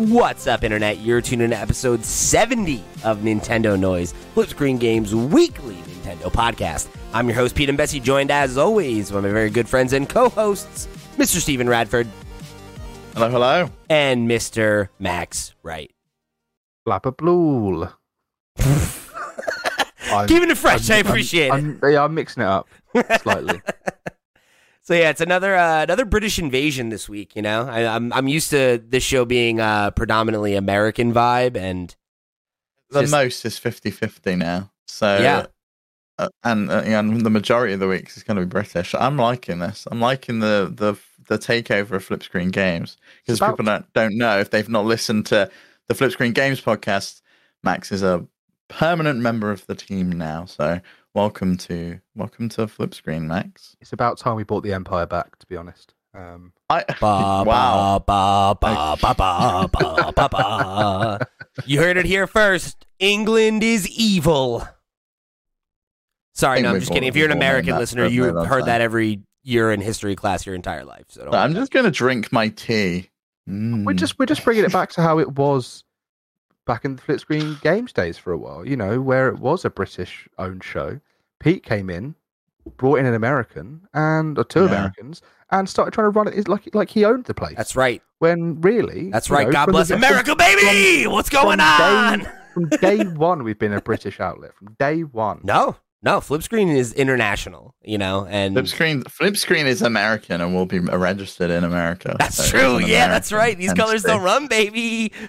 What's up, Internet? You're tuning in to episode 70 of Nintendo Noise, Flip Screen Games weekly Nintendo podcast. I'm your host, Pete and Bessie, joined as always by my very good friends and co hosts, Mr. Stephen Radford Hello, hello. and Mr. Max Wright. Blabberblue. I'm- Keeping it fresh, I I'm- appreciate it. I'm, yeah, I'm mixing it up slightly. So yeah, it's another uh, another British invasion this week. You know, I, I'm I'm used to this show being uh, predominantly American vibe, and The Just- most is 50 50 now. So, Yeah. uh, and, uh, and the majority of the weeks is going to be British. I'm liking this. I'm liking the the, the takeover of Flip Screen Games because about- people don't, don't know if they've not listened to the Flip Screen Games podcast. Max is a permanent member of the team now. So, welcome to welcome to Flip Screen, Max. It's about time we brought the Empire back, to be honest. Um, I ba wow. ba ba ba ba ba ba ba. You heard it here first. England is evil. Sorry, no, I'm just kidding. If you're an we've all known American that listener, you very long heard time. that every year in history class your entire life. So don't I'm just going to drink my tea. Mm. We're just we're just bringing it back to how it was back in the Flip Screen Games days for a while. You know, where it was a British-owned show. Pete came in, brought in an American and or two Yeah. Americans, and started trying to run it like like he owned the place. That's right. when really, That's right. know, God bless the- America, baby. What's going from on? Day, from day one, we've been a British outlet. From day one. No, no. Flip screen is international. You know, and Flip screen, flip screen is American and will be registered in America. That's So true. an Yeah, that's right. These entity. colors don't run, baby.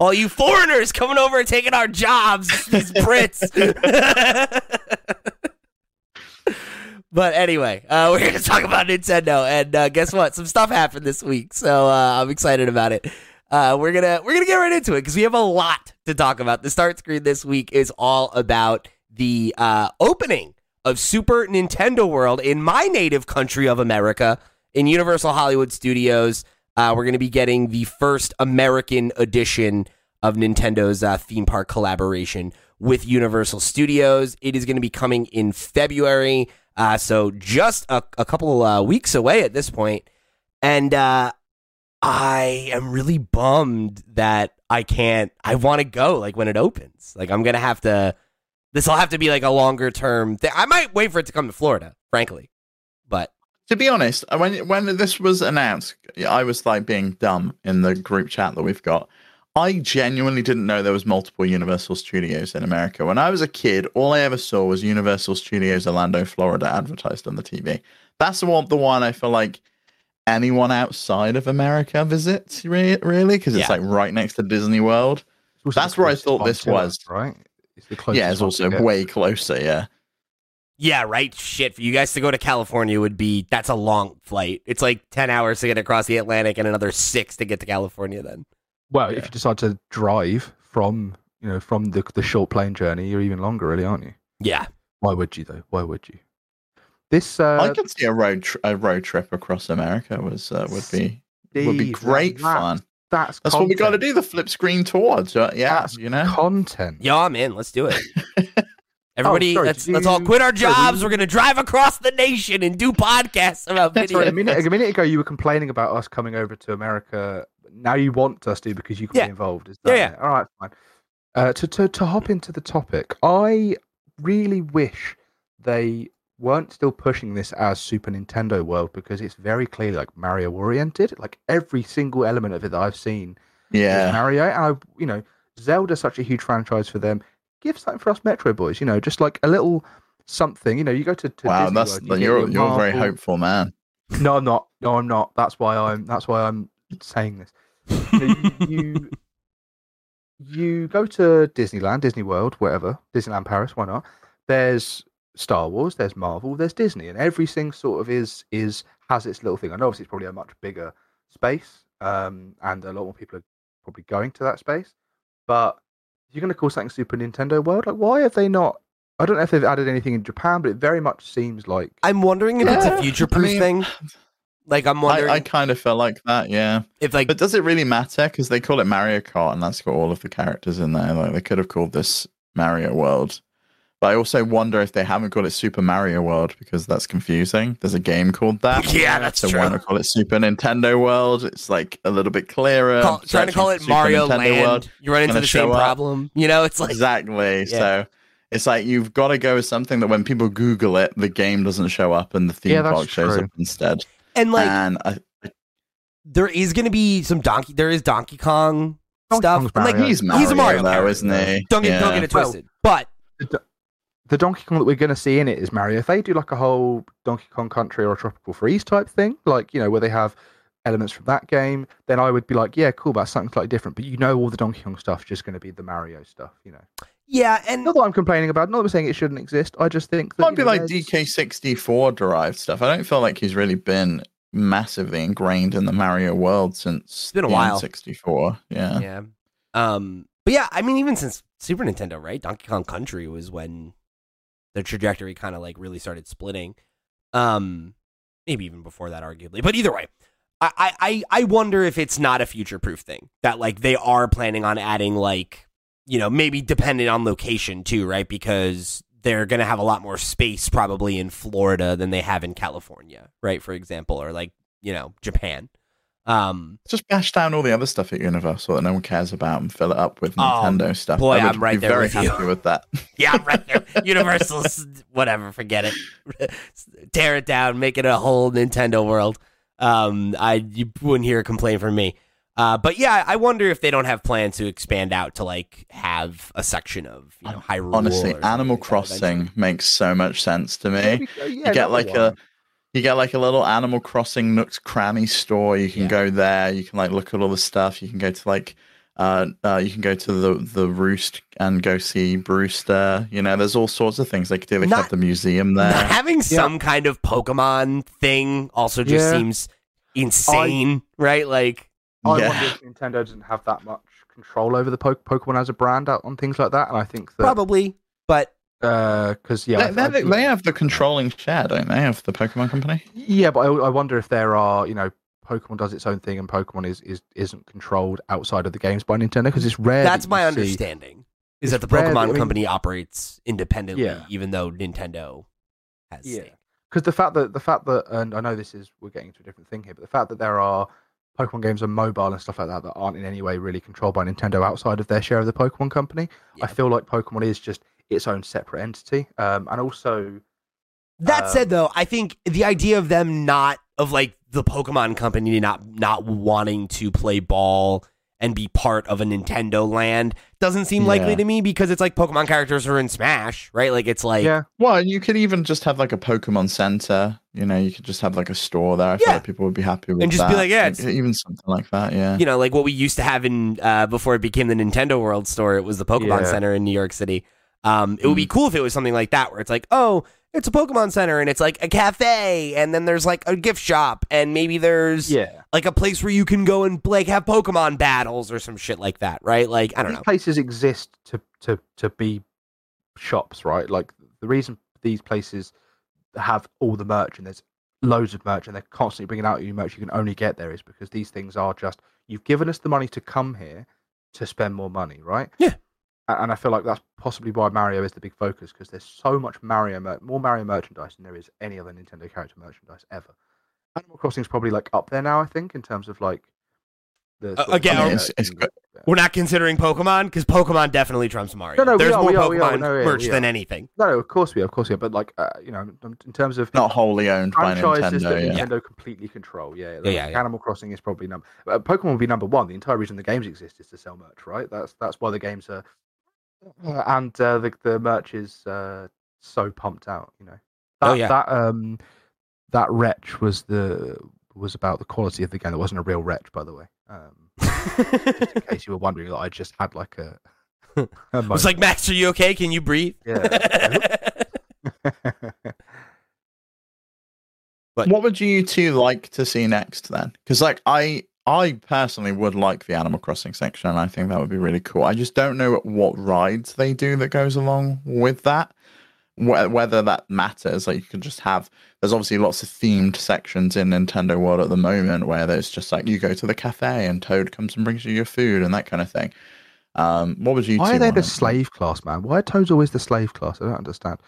All you foreigners coming over and taking our jobs, these Brits. but anyway, uh, we're here to talk about Nintendo, and uh, guess what? Some stuff happened this week, so uh, I'm excited about it. Uh, we're gonna we're gonna get right into it because we have a lot to talk about. The start screen this week is all about the uh, opening of Super Nintendo World in my native country of America in Universal Hollywood Studios. Uh, we're going to be getting the first American edition of Nintendo's uh, theme park collaboration with Universal Studios. It is going to be coming in February, uh, so just a, a couple uh, weeks away at this point. And uh, I am really bummed that I can't. I want to go like when it opens. Like I'm gonna have to. This will have to be like a longer term thing. I might wait for it to come to Florida, frankly. But To be honest, uh, when when this was announced, I was like being dumb in the group chat that we've got. I genuinely didn't know there was multiple Universal Studios in America. When I was a kid, all I ever saw was Universal Studios Orlando, Florida, advertised on the TV. That's the one, the one I feel like anyone outside of America visits, re- really, because it's Yeah. like right next to Disney World. That's where I thought this was. right. It's the closest. yeah, it's also way closer. Yeah. Yeah, right. Shit, for you guys to go to California would be that's a long flight. It's like ten hours to get across the Atlantic and another six to get to California. Then Well, Yeah. if you decide to drive from you know from the the short plane journey, you're even longer, really, aren't you? yeah, Why would you though? Why would you? This uh, I could see a road tr- a road trip across America was uh, would be would be great that- fun. That's That's what we got to do. The flip screen tour. So, yeah, That's you know. content. yo, I'm in. Let's do it. Everybody, sorry, let's let's all quit our jobs. we- We're gonna drive across the nation and do podcasts about That's video. Sorry, a minute, a minute ago you were complaining about us coming over to America. Now you want us to because you can Yeah. be involved. Is Yeah, that yeah. it? All right, fine. Uh, to, to to hop into the topic, I really wish they weren't still pushing this as Super Nintendo World because it's very clearly like Mario oriented. Like every single element of it that I've seen is Yeah. Mario. And I, you know, Zelda's such a huge franchise for them. Give something for us Metro boys. You know, just like a little something. You know, you go to, to Wow, Disney that's World, you you're you're a very hopeful man. no, I'm not. No, I'm not. That's why I'm. That's why I'm saying this. You, know, you, you you go to Disneyland, Disney World, wherever, Disneyland Paris. Why not? There's Star Wars. There's Marvel. There's Disney, and everything sort of is is has its little thing. I know obviously it's probably a much bigger space, um, and a lot more people are probably going to that space. But you're going to call something Super Nintendo World, like why have they not? I don't know if they've added anything in Japan, but it very much seems like I'm wondering if it's a future proof I mean, thing. Like I'm wondering I, I kind of felt like that, yeah. if like But does it really matter? Because they call it Mario Kart, and that's got all of the characters in there. Like they could have called this Mario World, But I also wonder if they haven't called it Super Mario World because that's confusing. There's a game called that. Yeah, that's so true. why not call it Super Nintendo World? It's like a little bit clearer. Call, trying to call it Super Mario Nintendo Land, World. you run into the same show up. problem. You know, it's like exactly. Yeah. So it's like you've got to go with something that when people Google it, the game doesn't show up and the theme Yeah, park shows true. up instead. and like and I, there is going to be some Donkey. There is Donkey Kong Donkey stuff. Kong's like Mario. he's Mario, he's a Mario though, character, isn't he? Don't get don't get it twisted. but the Donkey Kong that we're going to see in it is Mario. If they do like a whole Donkey Kong Country or a Tropical Freeze type thing, like you know where they have elements from that game, then I would be like, yeah, cool, that's something slightly different. But you know, all the Donkey Kong stuff's just going to be the Mario stuff. You know, yeah, and not that I'm complaining about. Not that I'm saying it shouldn't exist. I just think that might be know, like DK64 derived stuff. I don't feel like he's really been massively ingrained in the Mario world since been a while. N64. Yeah. yeah, um, but yeah, I mean, even since Super Nintendo, right? Donkey Kong Country was when the trajectory kind of like really started splitting. Um, maybe even before that, arguably. But either way, I I I- wonder if it's not a future proof thing that like they are planning on adding like you know maybe dependent on location too, right? Because they're gonna have a lot more space probably in Florida than they have in California, right? For example, or like you know Japan. Um, Just bash down all the other stuff at Universal that no one cares about and fill it up with Oh, Nintendo stuff. boy, I would I'm right be there very with you. happy with that. Yeah, I'm right there. Universal's whatever, forget it. Tear it down, make it a whole Nintendo world. Um, I you wouldn't hear a complaint from me. Uh, but yeah, I wonder if they don't have plans to expand out to like have a section of you know Hyrule. Honestly, Animal Crossing eventually. makes so much sense to me. Maybe- yeah, you get like one. a you get like a little Animal Crossing Nooks Cranny store. You can Yeah. go there. You can like look at all the stuff. You can go to like uh, uh you can go to the the Roost and go see Brewster. You know, there's all sorts of things they could do. They could have the museum there. Not having some kind of Pokemon thing also just Yeah. seems insane, right? Like, I Yeah. wonder if Nintendo doesn't have that much control over the po- Pokemon as a brand out on things like that, and I think that probably, but Uh, because yeah, they, I they, think- they have the controlling share, don't they? Of the Pokemon Company. Yeah, but I, I wonder if there are, you know, Pokemon does its own thing and Pokemon is, is isn't controlled outside of the games by Nintendo because it's rare. that's that my you see- understanding. Is It's that the rare that- Pokemon mean- company operates independently, Yeah. even though Nintendo has Yeah. Because the fact that the fact that and I know this is we're getting to a different thing here, but the fact that there are Pokemon games on mobile and stuff like that that aren't in any way really controlled by Nintendo outside of their share of the Pokemon company, Yeah. I feel like Pokemon is just its own separate entity. Um, and also, That Um, said, though, I think the idea of them not of like the Pokemon company not not wanting to play ball and be part of a Nintendo land doesn't seem likely to me because it's like Pokemon characters are in Smash, right? Like it's like yeah, Well, you could even just have like a Pokemon Center. You know, you could just have like a store there. I feel Yeah. like people would be happy with And just be like, yeah, it's- even something like that. Yeah. you know, like what we used to have in uh, before it became the Nintendo World Store. It was the Pokemon Yeah. Center in New York City. Um, it would be cool if it was something like that, where it's like, oh, it's a Pokemon Center and it's like a cafe, and then there's like a gift shop, and maybe there's yeah. like a place where you can go and like have Pokemon battles or some shit like that, right? Like I don't these know. places exist to to to be shops, right? Like the reason these places have all the merch and there's loads of merch and they're constantly bringing out new merch you can only get there is because these things are just you've given us the money to come here to spend more money, right? Yeah. A- And I feel like that's possibly why Mario is the big focus because there's so much Mario, mer- more Mario merchandise than there is any other Nintendo character merchandise ever. Animal Crossing is probably like up there now, I think, in terms of like the Uh, sort of again, merch it's- it's and- good. We're not considering Pokemon because Pokemon definitely trumps Mario. No, no, we There's are, more we are, we Pokemon no, yeah, merch than anything. No, no, of course we are, of course we are. But like, uh, you know, in- in terms of Not wholly owned by franchises that Nintendo. Yeah. Nintendo completely control, yeah, Yeah, like, yeah, yeah. Animal Crossing is probably number. Uh, Pokemon would be number one. The entire reason the games exist is to sell merch, right? That's that's why the games are, and uh, the the merch is uh, so pumped out. You know, that, Oh, yeah. that um that wretch was the was about the quality of the game. It wasn't a real wretch, by the way. Um, just in case you were wondering, that I just had like a. a It's moment. like Max, are you okay? Can you breathe? yeah. but What would you two like to see next then? Because like I I personally would like the Animal Crossing section. And I think that would be really cool. I just don't know what rides they do that goes along with that. Whether that matters, like you could just have. There's obviously lots of themed sections in Nintendo World at the moment where there's just like you go to the cafe and Toad comes and brings you your food and that kind of thing. Um, what would you? Why are they the to- slave class, man? Why are toads always the slave class? I don't understand.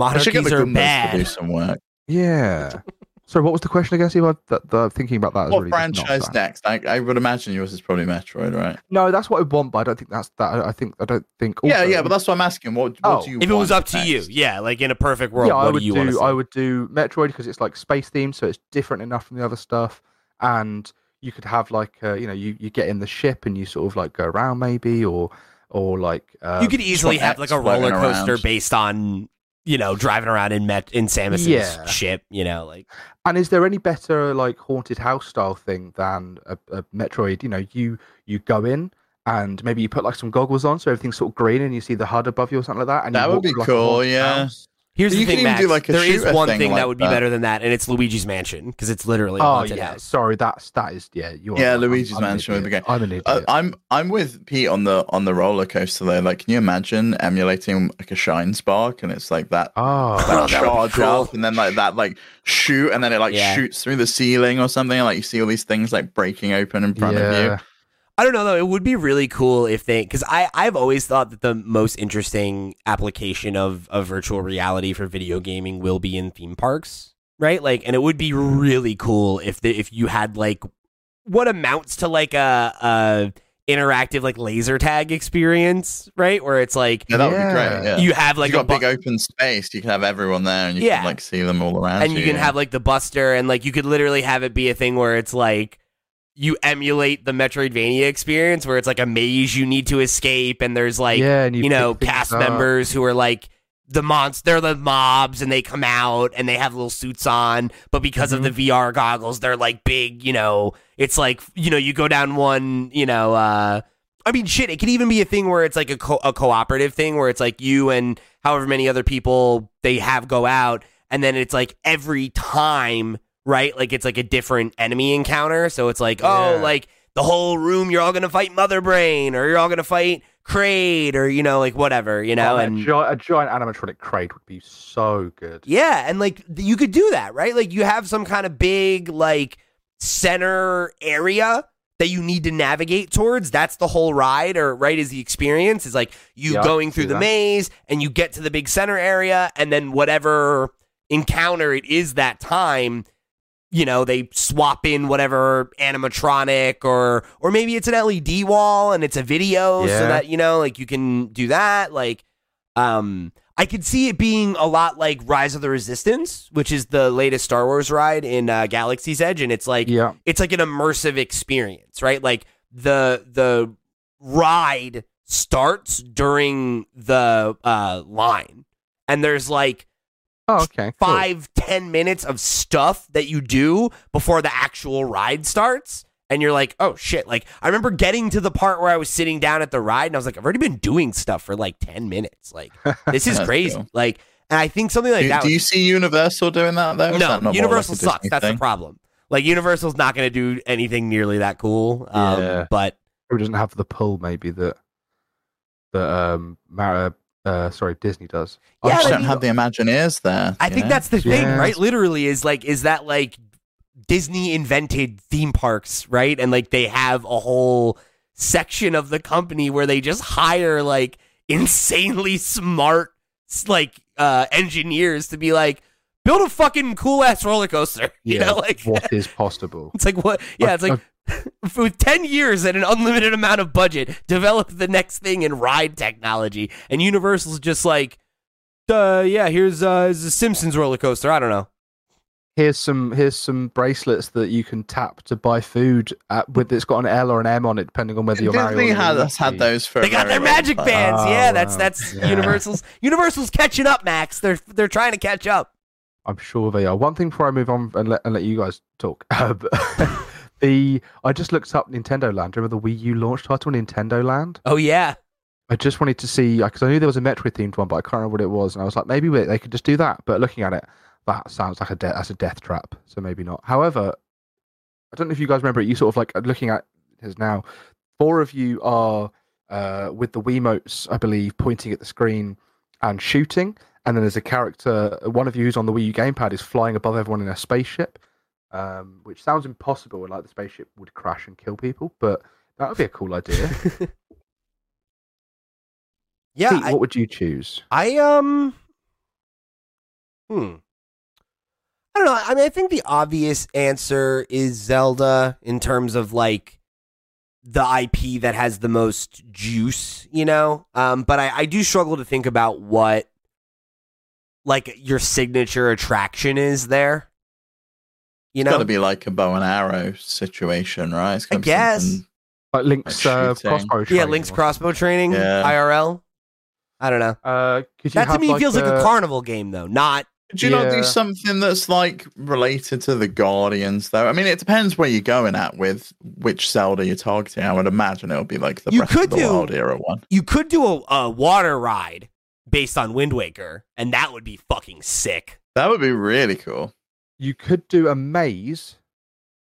I should get Monarchies the are Goombas to do bad. some work. Yeah. so what was the question again, Steve? I, that, that, thinking about that. What really franchise next? I, I would imagine yours is probably Metroid, right? No, that's what I want, but I don't think that's that. I- I think I don't think. yeah, also- yeah, but that's what I'm asking. What, what Oh. do you? If it was want up to you, yeah, like in a perfect world, yeah, I would do you do. I would do Metroid because it's like space themed, so it's different enough from the other stuff, and you could have like uh, you know you, you get in the ship and you sort of like go around maybe or or like um, you could easily have like a roller coaster around. based on you know driving around in Met in Samus's Yeah. ship. You know, like And is there any better like haunted house style thing than a, a Metroid? You know, you you go in and maybe you put like some goggles on so everything's sort of green and you see the HUD above you or something like that. And you That would be through, like, cool, yeah. house. Here's You the thing, Max. do, like, a there is one thing thing that like would be that. better than that, and it's Luigi's Mansion because it's literally a Oh yeah, house. sorry, that's that is yeah. You're Yeah, right. I'm- Luigi's I'm Mansion would be idiot. good. I'm an idiot. Uh, I'm I'm with Pete on the on the roller coaster though. Like, can you imagine emulating like a shine spark and it's like that oh, that that charge cool. up and then like that like shoot and then it like Yeah. shoots through the ceiling or something and like you see all these things like breaking open in front of you. Yeah. I don't know though. It would be really cool if they, because I I've always thought that the most interesting application of of virtual reality for video gaming will be in theme parks, right? Like, and it would be really cool if the if you had like what amounts to like a a interactive like laser tag experience, right? Where it's like Yeah, that would Yeah. be great. Yeah. you have like like you a got bu- big open space. You can have everyone there, and you Yeah. can like see them all around. and you can yeah. have like the Buster, and like you could literally have it be a thing where it's like you emulate the Metroidvania experience, where it's like a maze you need to escape, and there's like yeah, and you, know cast up. members who are like the monster they're the mobs and they come out and they have little suits on but because of the Mm-hmm. VR goggles they're like big you know it's like you know you go down one you know uh I mean shit it could even be a thing where it's like a, co- a cooperative thing where it's like you and however many other people they have go out and then it's like every time right? Like it's like a different enemy encounter. So it's like oh like the whole room you're all gonna fight mother brain or you're all gonna fight Kraid, or you know like whatever you know Oh, and a, gi- a giant animatronic Kraid would be so good. yeah and like you could do that right? Like you have some kind of big like center area that you need to navigate towards. That's the whole ride or right is the experience. Is like you Yeah, going through the that. maze and you get to the big center area and then whatever encounter it is that time you know they swap in whatever animatronic or or maybe it's an LED wall and it's a video so that you know like you can do that like um I could see it being a lot like Rise of the Resistance which is the latest Star Wars ride in uh, Galaxy's Edge and it's like Yeah, it's like an immersive experience right? Like the the ride starts during the uh line and there's like Oh, okay. cool. five ten minutes of stuff that you do before the actual ride starts and you're like oh shit like i remember getting to the part where i was sitting down at the ride and i was like i've already been doing stuff for like 10 minutes like this is crazy cool. like and i think something like do, that do would- you see Universal doing that though? Is that no like universal sucks Disney that's the problem like universal's not going to do anything nearly that cool um, Yeah. but Who doesn't have the pull maybe that that um Mara, uh sorry Disney does. I Yeah, just don't have the Imagineers there. I think know? that's the thing, Yeah. right? Literally, is like, is that like Disney invented theme parks, right? And like they have a whole section of the company where they just hire like insanely smart, like uh engineers to be like, build a fucking cool ass roller coaster. You know, like what is possible? it's like what? Yeah, it's like. With 10 years and an unlimited amount of budget, develop the next thing in ride technology. And Universal's just like, uh, yeah, here's uh, here's a Simpsons roller coaster. I don't know. Here's some here's some bracelets that you can tap to buy food at, with it's got an L or an M on it depending on whether you're Mario. Disney or has, has had those for. They a got very their magic time. bands. Oh, yeah, that's that's Yeah. Universal's. Universal's catching up, Max. They're they're trying to catch up. I'm sure they are. One thing before I move on and let, and let you guys talk. Um, the I just looked up Nintendo Land. Remember the Wii U launch title, Nintendo Land? Oh yeah, I just wanted to see because I knew there was a Metroid themed one, but I can't remember what it was. And I was like, maybe they could just do that. But looking at it, that sounds like a de- that's a death trap. So maybe not. However, I don't know if you guys remember it. You sort of like looking at it now. Four of you are uh, with the Wiimotes, I believe, pointing at the screen and shooting. And then there's a character. One of you who's on the Wii U gamepad is flying above everyone in a spaceship, um, which sounds impossible. Like the spaceship would crash and kill people, but that would be a cool idea. Yeah, Pete, I, what would you choose? I um hmm. I don't know. I mean, I think the obvious answer is Zelda in terms of like the IP that has the most juice, you know? Um, but I, I do struggle to think about what like your signature attraction is there. You It's got to be like a bow and arrow situation, right? It's I guess. something- Like Link's Like uh, shooting. crossbow. yeah, Link's crossbow training, Yeah. IRL. I don't know. Uh, could you That to have, me feels like a carnival game though, not Could you not do something that's like related to the Guardians, though? I mean, it depends where you're going at with which Zelda you're targeting. I would imagine it would be like the You Breath could of the do- Wild era one. you could do a, a water ride based on Wind Waker, and that would be fucking sick. That would be really cool. You could do a maze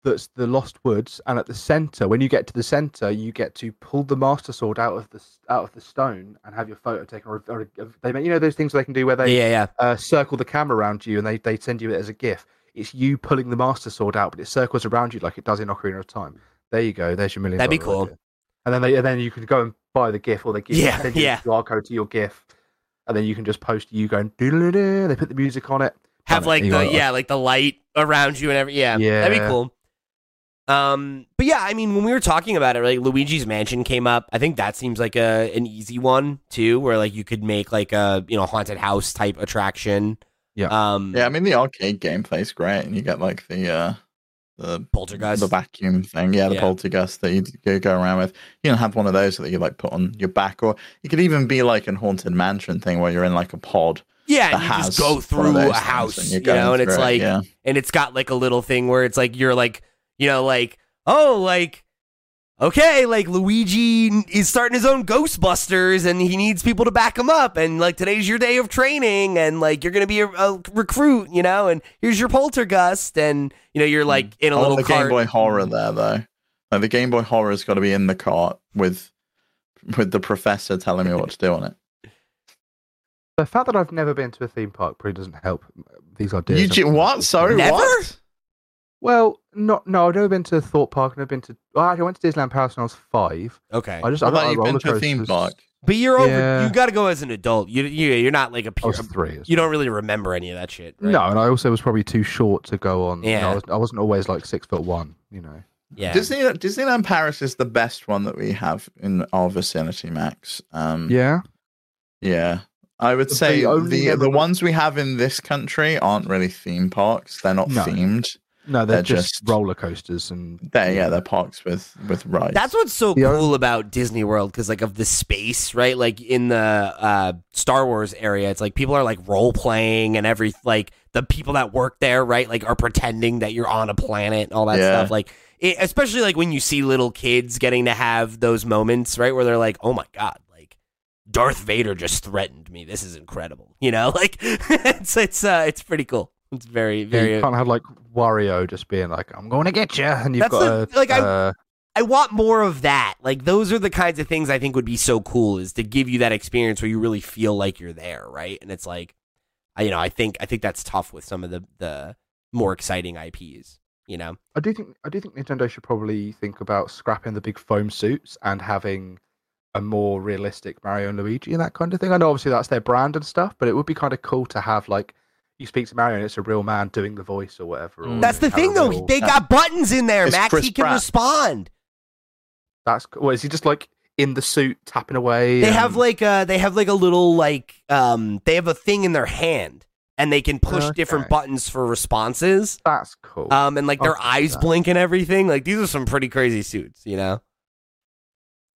that's the Lost Woods, and at the center, when you get to the center, you get to pull the Master Sword out of the out of the stone and have your photo taken. Or, or they make you know those things they can do where they yeah, yeah. uh, circle the camera around you and they, they send you it as a GIF. It's you pulling the Master Sword out, but it circles around you like it does in Ocarina of Time. There you go. There's your million. That'd be cool. idea. And then they, and then you can go and buy the GIF or they give Yeah, send you yeah. the QR code to your GIF, and then you can just post you going. They put the music on it. Have like the yeah, like the light around you and every yeah, that'd be cool. Um, but yeah, I mean, when we were talking about it, like Luigi's Mansion came up. I think that seems like a an easy one too, where like you could make like a you know haunted house type attraction. Yeah. Um. Yeah, I mean the arcade gameplay's great, and you get like the uh the Poltergust. the vacuum thing, yeah, the Yeah. poltergust that you, you go around with. You can have one of those that you like put on your back, or you could even be like an haunted mansion thing where you're in like a pod. Yeah, and you just go through a house, and you know, and it's it, like, yeah. and it's got like a little thing where it's like you're like, you know, like oh, like okay, like Luigi is starting his own Ghostbusters, and he needs people to back him up, and like today's your day of training, and like you're gonna be a, a recruit, you know, and here's your poltergust, and you know you're hmm. like in a I little the cart. Game Boy Horror there though. Like the Game Boy Horror's got to be in the cart with with the professor telling me what to do on it. The fact that I've never been to a theme park probably doesn't help these ideas. You ju- what? Sorry, Never? what? Well, not no. I've never been to a Thought Park. and I've been to. Well, actually, I went to Disneyland Paris when I was five. Okay, I just What I about got you've roller been to a theme park? but you're over. Yeah. You got to go as an adult. You you you're not like a pure. was three. You don't really remember any of that shit. Right? No, and I also was probably too short to go on. you know, Yeah. I, was, I wasn't always like six foot one. You know. Yeah. Disney Disneyland Paris is the best one that we have in our vicinity, Max. Um, Yeah. yeah. I would say only the the ones we have in this country aren't really theme parks. They're not No. themed. No, they're, They're just, just- roller coasters and. They're yeah, they're parks with with rides. That's what's so The cool about Disney World because like of the space, right? Like in the uh, Star Wars area, it's like people are like role playing and every like the people that work there, right? Like are pretending that you're on a planet and all that Yeah. stuff. Like it, especially like when you see little kids getting to have those moments, right, where they're like, "Oh my god!" Darth Vader just threatened me. This is incredible. You know, like it's it's uh, it's pretty cool. It's very Yeah, very. you can't have like Wario just being like, "I'm going to get you," and you've got the- a, like, I- uh, I want more of that. Like those are the kinds of things I think would be so cool is to give you that experience where you really feel like you're there, right? And it's like, I, you know, I think I think that's tough with some of the the more exciting IPs. You know, I do think I do think Nintendo should probably think about scrapping the big foam suits and having a more realistic Mario and Luigi and that kind of thing. I know obviously that's their brand and stuff, but it would be kind of cool to have like you speak to Mario and it's a real man doing the voice or whatever. or Mm. that's the thing though. real- They got buttons in there, It's Max. Chris he can Pratt. respond. That's well, is he just like in the suit tapping away? They and- have like uh they have like a little like um they have a thing in their hand and they can push different buttons for responses. that's cool. Um and like their I'll eyes that. blink and everything. Like these are some pretty crazy suits, you know.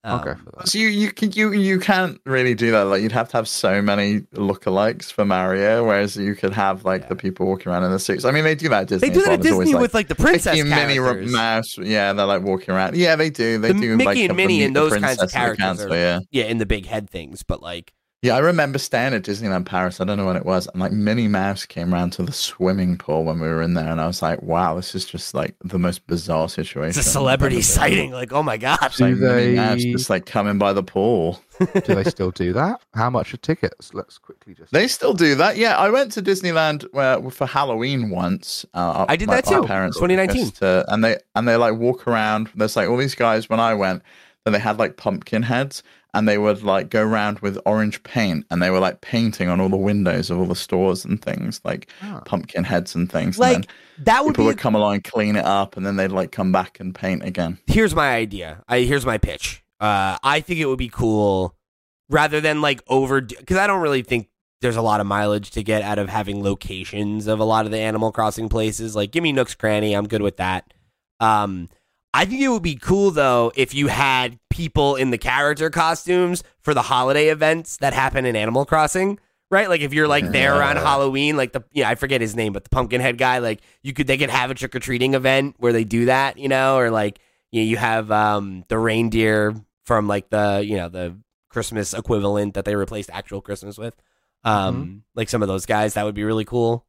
Okay, Um, for. So you you can you you can't really do that. Like you'd have to have so many lookalikes for Mario, whereas you could have like Yeah. the people walking around in the suits. I mean, they do that at Disney. They do that well. at There's always, Disney like, with like the princess Mickey, Minnie, Ru- characters. Mouse. Yeah, they're like walking around. Yeah, they do. They The do. Mickey like, and Minnie and those kinds of princess and the characters council, are- Yeah, Yeah, in the big head things, but like yeah. I remember staying at Disneyland Paris. I don't know when it was, and like Minnie Mouse came around to the swimming pool when we were in there, and I was like, "Wow, this is just like the most bizarre situation." it's a I've celebrity ever been in. sighting. Like, oh my god. It's like Do Minnie Mouse they- just like coming by the pool. do they still do that? How much are tickets? Let's quickly just. They still do that. Yeah, I went to Disneyland uh, for Halloween once. Uh, I did my- that my too, Parents 2019. just, uh, and they and they like walk around. There's like all these guys. When I went, but they had like pumpkin heads, and they would like go around with orange paint, and they were like painting on all the windows of all the stores and things, like Ah. pumpkin heads and things. and Like that would people be would come along and clean it up, and then they'd like come back and paint again. here's my idea. I here's my pitch. Uh, I think it would be cool rather than like over because I don't really think there's a lot of mileage to get out of having locations of a lot of the Animal Crossing places. Like, give me Nook's Cranny. I'm good with that. Um, I think it would be cool though if you had people in the character costumes for the holiday events that happen in Animal Crossing. Right, like if you're like there Yeah. Halloween, like the yeah, I forget his name, but the pumpkin head guy, like you could they could have a trick or treating event where they do that, you know, or like you, know, you have um the reindeer from like the you know the Christmas equivalent that they replaced actual Christmas with, um like some of those guys that would be really cool.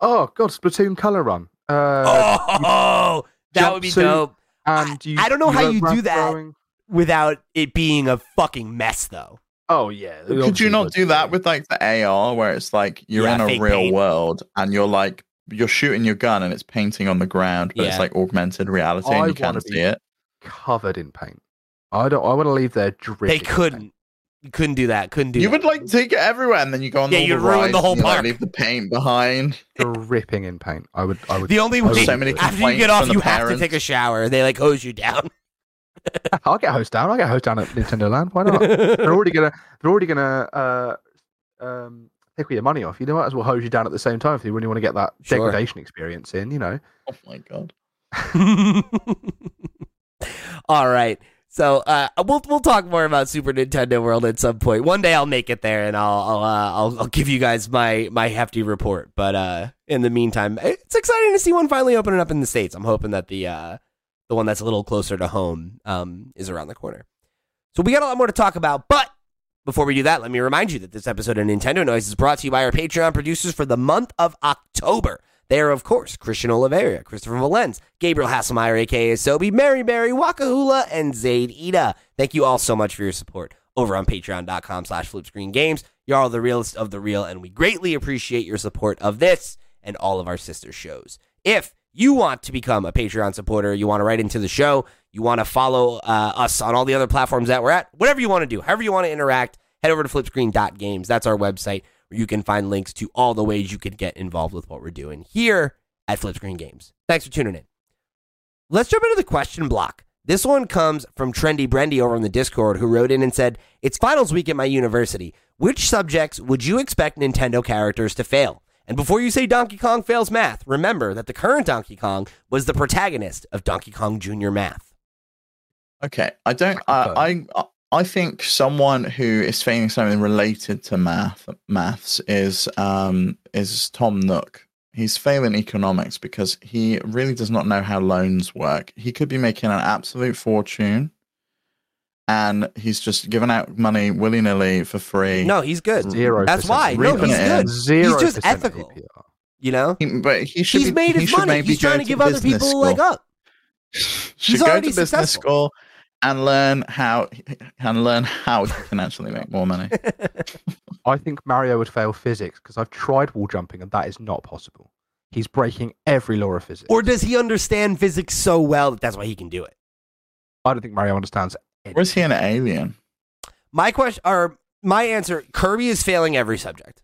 Oh God, Splatoon color run. Uh, oh, that would be jumpsuit. dope and you, I don't know how went you do that. throwing- without it being a fucking mess though. Oh yeah. Could you not do that with like the AR, where it's like you're Yeah, in a real paint. world and you're like you're shooting your gun and it's painting on the ground, but Yeah. it's like augmented reality I and you wanna can't be- see it. covered in paint? I don't. I want to leave there dripping. They couldn't. You couldn't do that. Couldn't do. You that. would like take it everywhere, and then you go on Yeah, all you'd the ruin rides the whole and you, like, park. leave the paint behind. dripping in paint. I would. I would. The only way so many after you get off, from the you have to take a shower. They like hose you down. I'll get hosed down. I'll get hosed down at Nintendo Land. Why not? they're already gonna. They're already gonna. Uh, um, take all your money off. You know, might as well hose you down at the same time if you really want to get that Sure. degradation experience in. You know. Oh my god! All right. So uh, we'll we'll talk more about Super Nintendo World at some point. One day I'll make it there and I'll I'll uh, I'll, I'll give you guys my my hefty report. But uh, in the meantime, it's exciting to see one finally opening up in the states. I'm hoping that the uh, the one that's a little closer to home um, is around the corner. So we got a lot more to talk about, but before we do that, let me remind you that this episode of Nintendo Noise is brought to you by our Patreon producers for the month of October. They are, of course, Christian Oliveira, Christopher Valenz, Gabriel Hasselmeyer, aka Sobi, Mary Berry, Wakahula, and Zaid Ida. Thank you all so much for your support over on patreon.com slash flipscreengames. You're all the realest of the real, and we greatly appreciate your support of this and all of our sister shows. If you want to become a Patreon supporter, you want to write into the show, you want to follow uh, us on all the other platforms that we're at, whatever you want to do, however you want to interact, head over to flipscreen.games. That's our website you can find links to all the ways you can get involved with what we're doing here at Flipscreen Games. Thanks for tuning in. Let's jump into the question block. This one comes from Trendy Brendy over on the Discord, who wrote in and said, It's finals week at my university. Which subjects would you expect Nintendo characters to fail? And before you say Donkey Kong fails math, remember that the current Donkey Kong was the protagonist of Donkey Kong Jr. Math. Okay, I don't. I I I think someone who is failing something related to math maths is um is Tom Nook. He's failing economics because he really does not know how loans work. He could be making an absolute fortune, and he's just giving out money willy nilly for free. No, he's good. Zero. That's why. No, he's good. in. Zero. He's just ethical. APR. You know? He- but he should. He's be, made his should money. He's go trying to give business other people a school. leg up. should He's go to already business successful. school and learn how and learn how he can actually make more money. I think Mario would fail physics because I've tried wall jumping and that is not possible. He's breaking every law of physics. Or does he understand physics so well that that's why he can do it? I don't think Mario understands. Any. Or is he an alien? My question, or my answer, Kirby is failing every subject.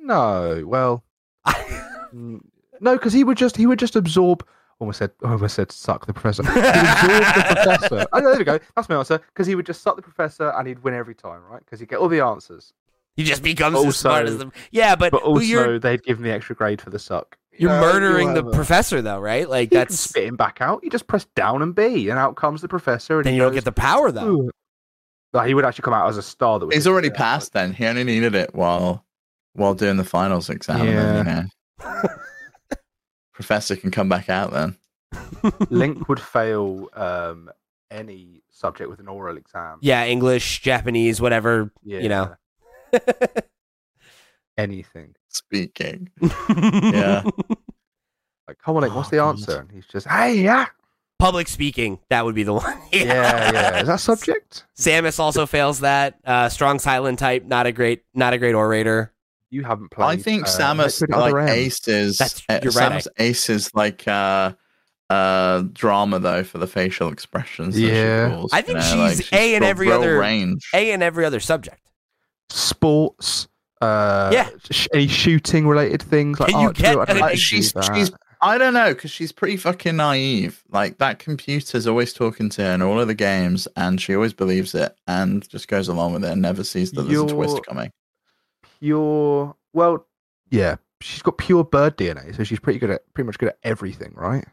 No, well, no, because he would just he would just absorb. Almost said, almost said, suck the professor. He'd absorb the professor. Oh, there we go. That's my answer. Because he would just suck the professor and he'd win every time, right? Because he'd get all the answers. he just becomes Also- as smart as them. Yeah, but, But also, you're they'd give him the extra grade for the suck. you're Yeah, murdering the professor, though, right? Like He can that's spit him back out. You just press down and B, and out comes the professor. And then he you don't get the power, though. "Ooh." No, he would actually come out as a star. That would He's already the- passed. Then he only needed it while while doing the finals exam. and then, you know, professor can come back out then. Link would fail um, any subject with an oral exam. Yeah, English, Japanese, whatever. Yeah. You know. anything. Speaking. Yeah. Like, come on, Link, what's Oh, the answer? And he's just, hey, yeah, Public speaking, that would be the one. yeah. yeah, yeah. Is that subject? Samus also fails that. Uh, strong silent type, not a great, not a great orator. You haven't played. I think uh, Samus Liquid like Other M. aces. That's- uh, Samus aces like uh uh drama though for the facial expressions. that she Yeah. pulls, I you think know, she's like, A in every other- range. A in every other subject. Sports. Uh, Yeah. sh- any shooting related things like Can you get I don't an- know if you she's do she's I don't know because she's pretty fucking naive. Like that computer's always talking to her in all of the games, and she always believes it and just goes along with it and never sees that there's a twist coming. Pure. Well, yeah, she's got pure bird DNA, so she's pretty good at pretty much good at everything, right?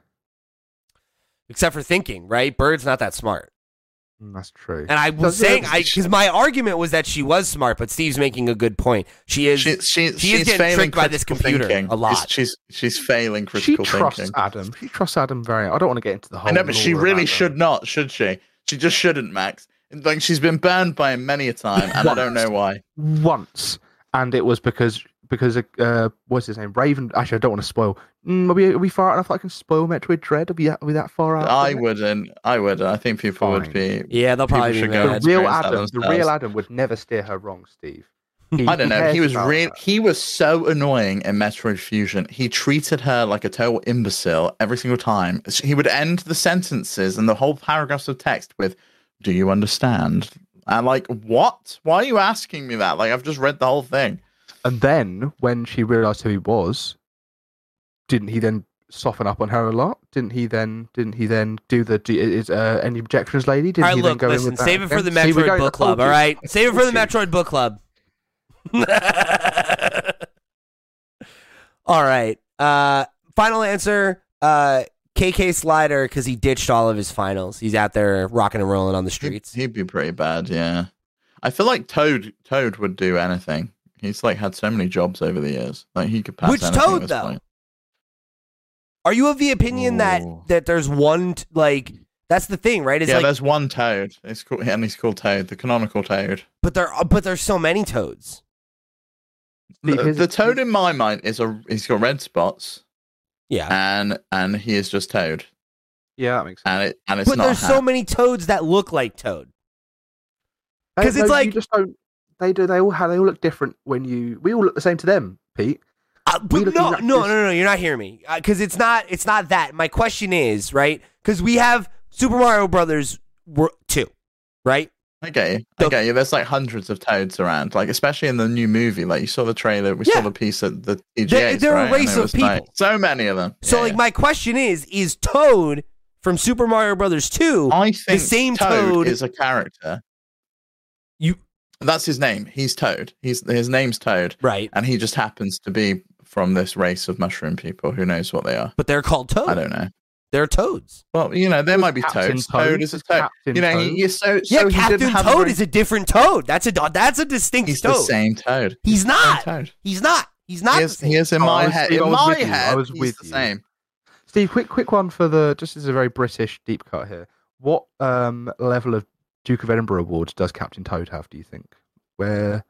Except for thinking, right? Bird's not that smart. Mm, That's true. And I was Does it- saying, I because my argument was that she was smart, but Steve's making a good point. She is. She, she, she is she's getting failing tricked by this critical computer thinking. a lot. She's, she's she's failing She trusts thinking. Adam. She trusts Adam very. I don't want to get into the whole. I know, but she really Adam. should not, should she? She just shouldn't, Max. Like she's been burned by him many a time, and I don't know why. once, and it was because because uh, what's his name? Raven. Actually, I don't want to spoil. Mm, are we are we far enough? that I can spoil Metroid Dread. Are we are we that far out? I wouldn't. I would. I think people would be. yeah, they'll probably be should go. The real Adam. The real Adam would never steer her wrong, Steve. I don't know. He was about real. He was so annoying in Metroid Fusion. He treated her like a total imbecile every single time. He would end the sentences and the whole paragraphs of text with, "Do you understand?" And like, what? Why are you asking me that? Like, I've just read the whole thing. And then when she realised who he was, didn't he then soften up on her a lot? Didn't he then? Didn't he then do the? do- Is uh, any objections, lady? Didn't All right, he look, then go in listen, with that save it for the again? See, Metroid Book Club, all you. Save it for the. Metroid Book Club. all right. Uh, final answer uh, KK Slider, because he ditched all of his finals. He's out there rocking and rolling on the He'd, streets. he'd be pretty bad. Yeah. I feel like Toad. Toad would do anything. He's like had so many jobs over the years. Like he could pass. Which anything at Toad, this though? point. Are you of the opinion that Ooh. that there's one, t- like, that's the thing, right? It's yeah, like, there's one Toad. It's called, and he's called Toad, the canonical Toad. but there, but there's so many toads. The, the Toad in my mind is a he's got red spots Yeah. and and he is just Toad Yeah, that makes sense. and it and it's But not there's Hat. so many toads that look like Toad. 'Cause it's no, like- you just don't. They do. They all have. They all look different when you. We all look the same to them, Pete. Uh, but no, exactly no, the no, no, you're not hearing me because it's not. It's not that. My question is right because we have Super Mario Brothers wor- two, right? I get you. I get you. There's like hundreds of toads around, like especially in the new movie. Like you saw the trailer, we saw Yeah. the piece at the EGA. They- they're a race of was like- people. so many of them. So Yeah, like yeah. my question is: Is Toad from Super Mario Brothers two? I think the same Toad, Toad- is a character. You That's his name. He's Toad. He's his name's Toad, right? and he just happens to be from this race of mushroom people. Who knows what they are? But they're called Toad. I don't know. They're toads. Well, you know, there might be Captain toads. Toad. Toad is a toad. Captain You know, Toad. he, he's so, Yeah, so he Captain didn't have a Toad very- is a different Toad. That's a that's a distinct He's Toad. the same Toad. He's the not. Toad. He's not. He's not. He the same. he is in Oh, I my head. I In was my with you. I was he's with the you. same. Steve, quick, quick one for the. Just as a very British deep cut here. What um level of Duke of Edinburgh awards does Captain Toad have? Do you think? Where?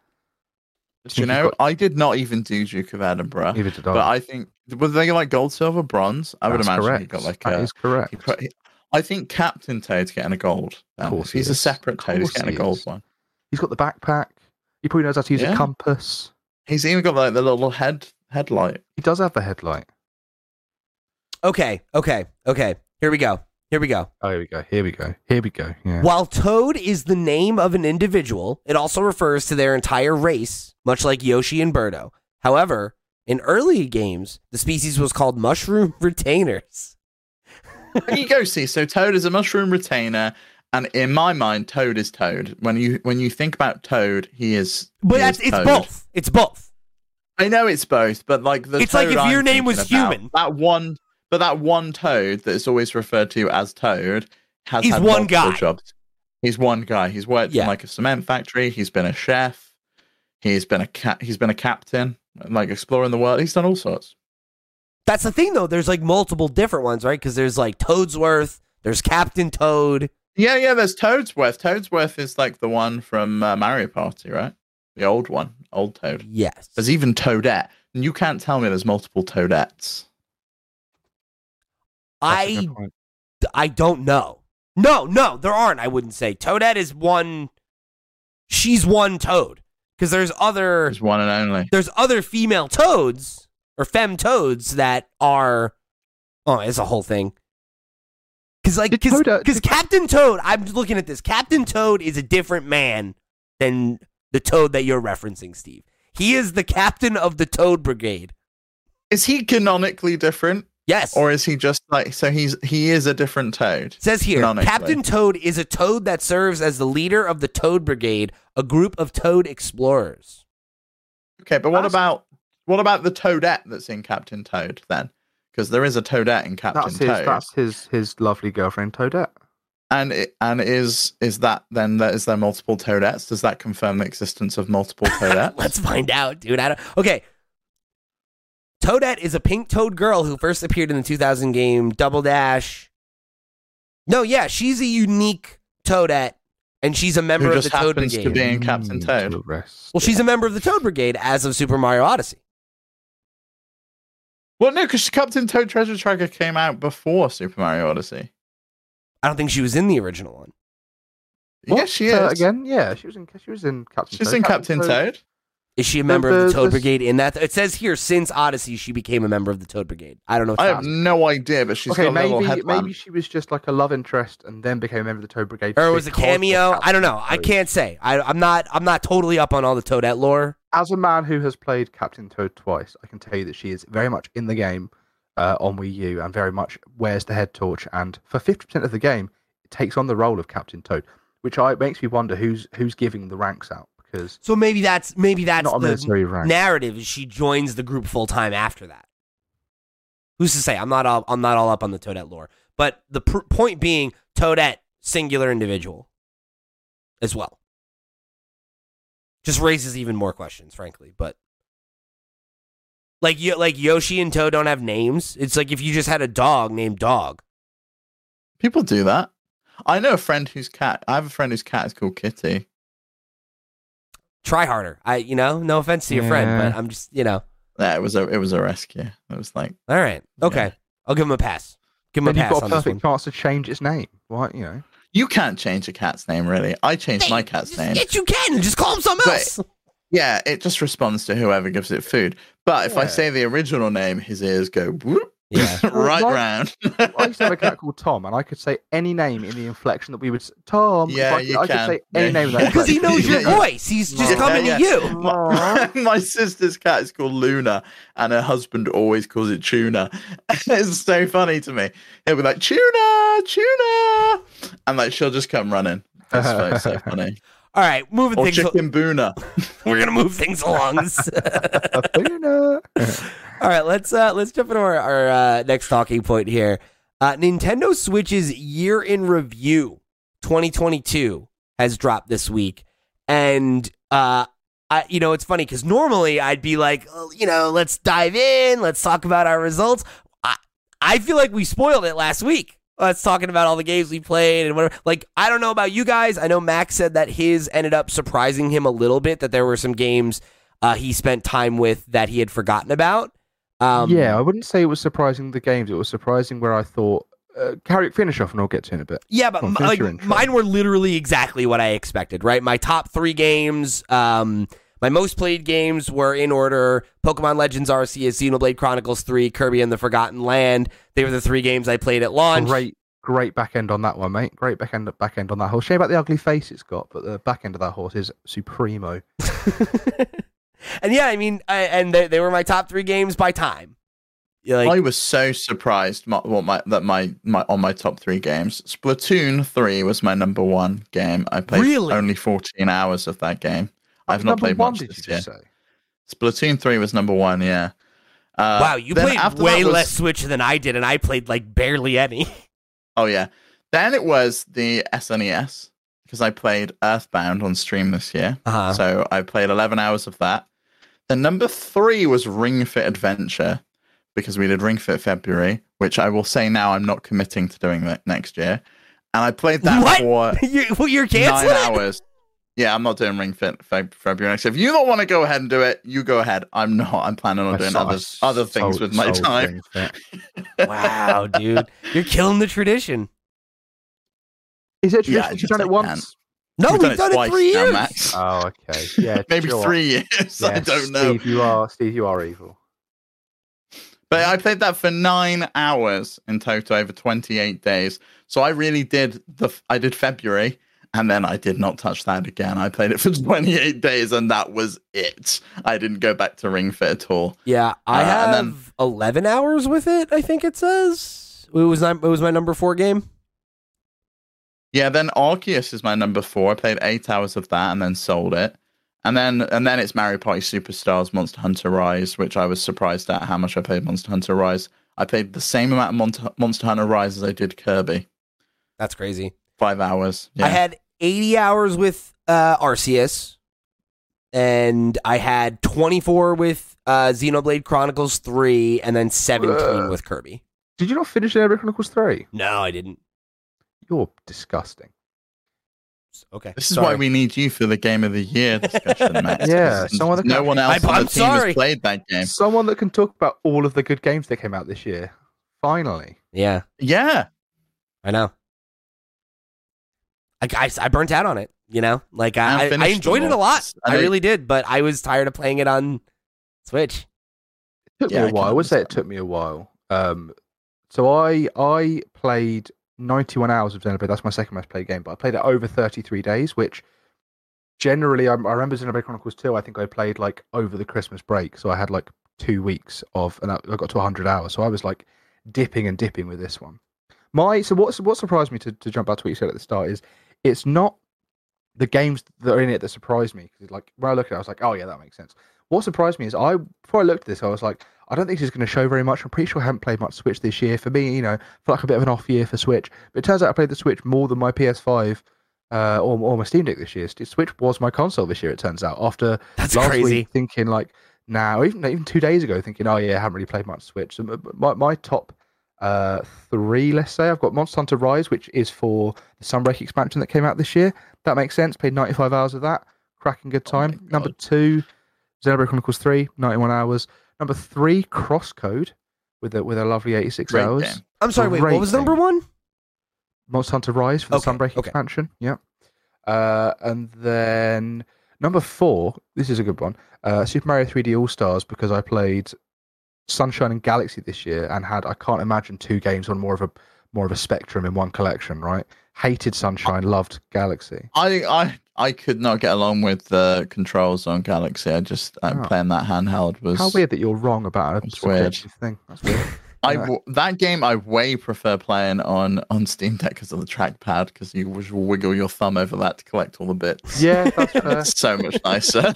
Do you know, got- I did not even do Duke of Edinburgh, Neither did I. but I think were they like gold, silver, bronze? I would imagine correct. he got like That a. is correct. he put- he- I think Captain Toad's getting a gold. Of Um, course if he he's a separate Of Toad. He's course getting a gold is. one. He's got the backpack. He probably knows how to use Yeah. a compass. He's even got like the little head headlight. He does have the headlight. Okay. Okay. Okay. Here we go. Here we go. Oh, here we go. Here we go. Here we go. Yeah. While Toad is the name of an individual, it also refers to their entire race, much like Yoshi and Birdo. However, in early games, the species was called mushroom retainers. there you go. See, so Toad is a mushroom retainer, and in my mind, Toad is Toad. When you when you think about Toad, he is. But he that's is it's Toad. both. It's both. I know it's both, but like the It's like if your I'm name was about, human. That one, but that one Toad that is always referred to as Toad has He's had one guy. jobs. He's one guy. He's worked Yeah. in like a cement factory. He's been a chef. He's been a cat. He's been a captain, like exploring the world. He's done all sorts. That's the thing, though. There's like multiple different ones, right? Because there's like Toadsworth, there's Captain Toad. Yeah, yeah. There's Toadsworth. Toadsworth is like the one from uh, Mario Party, right? The old one, old Toad. Yes. There's even Toadette. And you can't tell me there's multiple Toadettes. That's a I good point. I don't know. No, no, there aren't. I wouldn't say Toadette is one. She's one Toad because there's other There's one and only. there's other female Toads or fem Toads that are. Oh, it's a whole thing. Because like, Did because Captain Toad, I'm looking at this. Captain Toad is a different man than the Toad that you're referencing, Steve. He is the captain of the Toad Brigade. Is he canonically different, Yes. or is he just like so? He's he is a different Toad. Says here, Captain Toad is a Toad that serves as the leader of the Toad Brigade, a group of Toad explorers. Okay, but what That's- about what about the Toadette that's in Captain Toad then? Because there is a Toadette in Captain That's his. Toad, That's his. His lovely girlfriend Toadette. and it, and is is that then there, is there multiple Toadettes? Does that confirm the existence of multiple Toadettes? Let's find out, dude. I don't, okay. Toadette is a pink toad girl who first appeared in the 2000 game Double Dash. No, yeah, she's a unique Toadette, and she's a member Who of just the Toad happens to be in Captain Toad. to the rest. well, she's a member of the Toad Brigade as of Super Mario Odyssey. well, no, because Captain Toad Treasure Tracker came out before Super Mario Odyssey. I don't think she was in the original one. What? Yes, she Say that is. again. Yeah, she was in. She was in Captain. She's Toad. in Captain Toad. Is she a member of the the- Toad the- Brigade in that? It says here since Odyssey, she became a member of the Toad Brigade. I don't know. If I have that's- no idea, but she's okay, got a little maybe maybe she was just like a love interest and then became a member of the Toad Brigade. or was it because of cameo? I don't know. I can't say. I, I'm not. I'm not totally up on all the Toadette lore. As a man who has played Captain Toad twice, I can tell you that she is very much in the game uh, on Wii U and very much wears the head torch. And for fifty percent of the game, it takes on the role of Captain Toad, which I makes me wonder who's who's giving the ranks out because So maybe that's maybe that's not a the military rank. narrative. is She joins the group full time after that. Who's to say? I'm not all. I'm not all up on the Toadette lore. But the pr- point being, Toadette singular individual, as well. Just raises even more questions, frankly. But like like Yoshi and Toad don't have names. It's like if you just had a dog named Dog. People do that. I know a friend whose cat. I have a friend whose cat is called Kitty. Try harder. I, you know, no offense to your friend, but I'm just, you know. Yeah, it was a it was a rescue. It was like All right, okay, Yeah. I'll give him a pass. Give him then a you've got a on this perfect chance to change its name. Why, you know? you can't change a cat's name really. I changed my cat's Just- name. Yes, you can. Just call him something But- else. Yeah, it just responds to whoever gives it food. But if I say the original name, his ears go whoop, Yeah. right Well, round. I used to have a cat called Tom, and I could say any name in the inflection that we would. s- Tom. Yeah, I, you I can. could say any Yeah, name of that. Because he knows your Yeah, yeah. voice. He's just Yeah, coming yeah. to you. my, my sister's cat is called Luna, and her husband always calls it Tuna. it's so funny to me. He'll be like Tuna, Tuna, and like she'll just come running. It's so, so funny. All right, moving Or things. Chicken Boona. We're gonna move things along. Luna. All right, let's uh let's jump into our, our uh, next talking point here. Uh, Nintendo Switch's year in review 2022 has dropped this week, and uh, I you know it's funny because normally I'd be like, oh, you know, let's dive in, let's talk about our results. I I feel like we spoiled it last week. Us talking about all the games we played and whatever. Like I don't know about you guys. I know Max said that his ended up surprising him a little bit. That there were some games uh, he spent time with that he had forgotten about. Um, yeah, I wouldn't say it was surprising the games. It was surprising where I thought. Uh, carry finish off, and I'll get to it in a bit. Yeah, but on, m- like, mine were literally exactly what I expected, right? My top three games, um, my most played games were in order Pokemon Legends Arceus, Xenoblade Chronicles 3, Kirby and the Forgotten Land. They were the three games I played at launch. Great, great back end on that one, mate. Great back end, back end on that horse. Shame about the ugly face it's got, but the back end of that horse is supremo. and yeah, I mean, I, and they, they were my top three games by time. Like, I was so surprised my, what my that my, my on my top three games. Splatoon three was my number one game. I played Really? only fourteen hours of that game. I've not played one, much did this you year. say? Splatoon three was number one. Yeah. Uh, wow, you played way was- less Switch than I did, and I played like barely any. Oh yeah. Then it was the SNES because I played Earthbound on stream this year. Uh-huh. So I played 11 hours of that. Then number three was Ring Fit Adventure because we did Ring Fit February, which I will say now I'm not committing to doing that next year. And I played that What? for you, you're nine hours. Yeah, I'm not doing Ring Fit Feb- February next. If you don't want to go ahead and do it, you go ahead. I'm not. I'm planning on I doing saw- other other things sold- with my sold time. Wow, dude, you're killing the tradition. Is it Yeah, traditional? You've done it I once. No, We've we've, done, it twice three now, years. Max. Oh, okay. Yeah, Maybe sure. three uh, years. I don't know. Steve, you are Steve. You are evil. But I played that for nine hours in total over 28 days. So I really did the I did February and then I did not touch that again. I played it for 28 days and that was it. I didn't go back to Ring Fit at all. Yeah, I Uh, have then- 11 hours with it. I think it says it was it was my number four game. Yeah, then Arceus is my number four. I played eight hours of that and then sold it. And then and then it's Mario Party Superstars Monster Hunter Rise, which I was surprised at how much I played Monster Hunter Rise. I played the same amount of Mon- Monster Hunter Rise as I did Kirby. That's crazy. Five hours. Yeah. I had 80 hours with uh, Arceus, and I had 24 with uh, Xenoblade Chronicles 3, and then 17 Ugh. with Kirby. Did you not finish Xenoblade Chronicles 3? No, I didn't. You're disgusting. Okay. This is sorry. why we need you for the game of the year discussion, Max. Yeah, 'cause someone that no one else I- on I'm the team sorry. has played that game. Someone that can talk about all of the good games that came out this year. Finally. Yeah, Yeah, I know. I, I, I burnt out on it, you know? Like, And I, I enjoyed it a lot. And I really did, but I was tired of playing it on Switch. It took Yeah, I me a can while. I would say it took me a while. Um, so I I played 91 hours of Xenoblade. That's my second most played game, but I played it over 33 days, which generally I, I remember Xenoblade Chronicles 2. I think I played like over the Christmas break, so I had like two weeks of, and I I got to 100 hours. So I was like dipping and dipping with this one. My so what what surprised me to, to jump back to what you said at the start is it's not the games that are in it that surprised me because like when I look at it, I was like, oh yeah, that makes sense. What surprised me is I before I looked at this, I was like, I don't think this is going to show very much. I'm pretty sure I haven't played much Switch this year. For me, you know, felt like a bit of an off year for Switch. But it turns out I played the Switch more than my PS5 uh, or, or my Steam Deck this year. Switch was my console this year. It turns out after That's last crazy. week thinking like now even even two days ago thinking oh yeah I haven't really played much Switch. So my my top uh three let's say I've got Monster Hunter Rise which is for the Sunbreak expansion that came out this year. That makes sense. Played 95 hours of that. Cracking good Oh time. Number two, Xenoblade Chronicles 3, 91 hours. Number three, Crosscode with a with a lovely 86 great hours. game. I'm sorry, wait, what was thing. number one? Monster Hunter Rise for the Okay, Sunbreak okay. expansion. Yep. Uh, and then number four, this is a good one. Uh, Super Mario 3D All Stars because I played Sunshine and Galaxy this year and had I can't imagine two games on more of a more of a spectrum in one collection. Right? Hated Sunshine, loved Galaxy. I, I I could not get along with the controls on Galaxy. I just uh, Oh. playing that handheld was How weird that you're wrong about a weird. thing. That's weird. I that game I way prefer playing on on Steam Deck because of the trackpad because you just wiggle your thumb over that to collect all the bits. yeah, that's fair. it's so much nicer.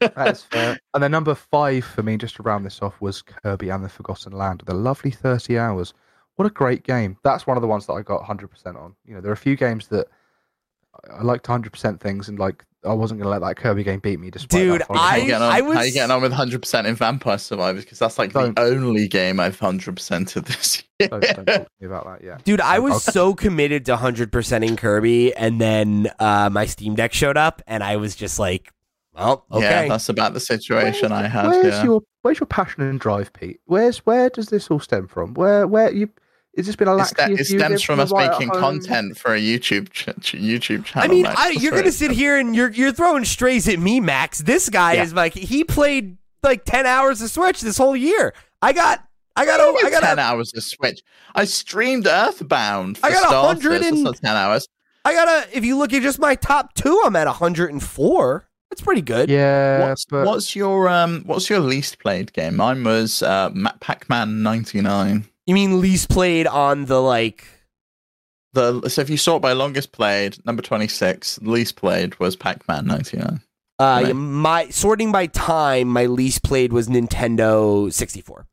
That's fair. And then number five for me, just to round this off, was Kirby and the Forgotten Land The lovely 30 hours. What a great game. That's one of the ones that I got 100% on. You know, there are a few games that I I liked 100% things and like I wasn't going to let that Kirby game beat me despite Dude, that How fun I- you getting on, I how was- you getting on with 100% in Vampire Survivors? Because that's like Don't. the only game I've 100%ed this year. Don't, don't talk to me about that yet. Dude, I was Okay. so committed to 100%ing Kirby, and then uh, my Steam Deck showed up, and I was just like, well, okay. Yeah, that's about the situation I had. Where's yeah. your Where's your passion and drive, Pete? Where's Where does this all stem from? Where Where you? Is this been a It, laxity? of it stems from us right making content for a YouTube ch- ch- YouTube channel. I mean, Max. I, you're gonna sit here and you're you're throwing strays at me, Max. This guy Yeah. is like he played like ten hours of Switch this whole year. I got I got I a, I got ten a, hours of Switch. I streamed Earthbound. For I got a starters. hundred That's and- ten hours. I got a. If you look at just my top two, I'm at 104. That's pretty good. Yeah, What's, but what's your um? What's your least played game? Mine was uh, Ma- Pac-Man '99. You mean least played on the like? The so if you sort by longest played, number twenty six, least played was Pac-Man '99. Uh, Right. my sorting by time, my least played was Nintendo 64.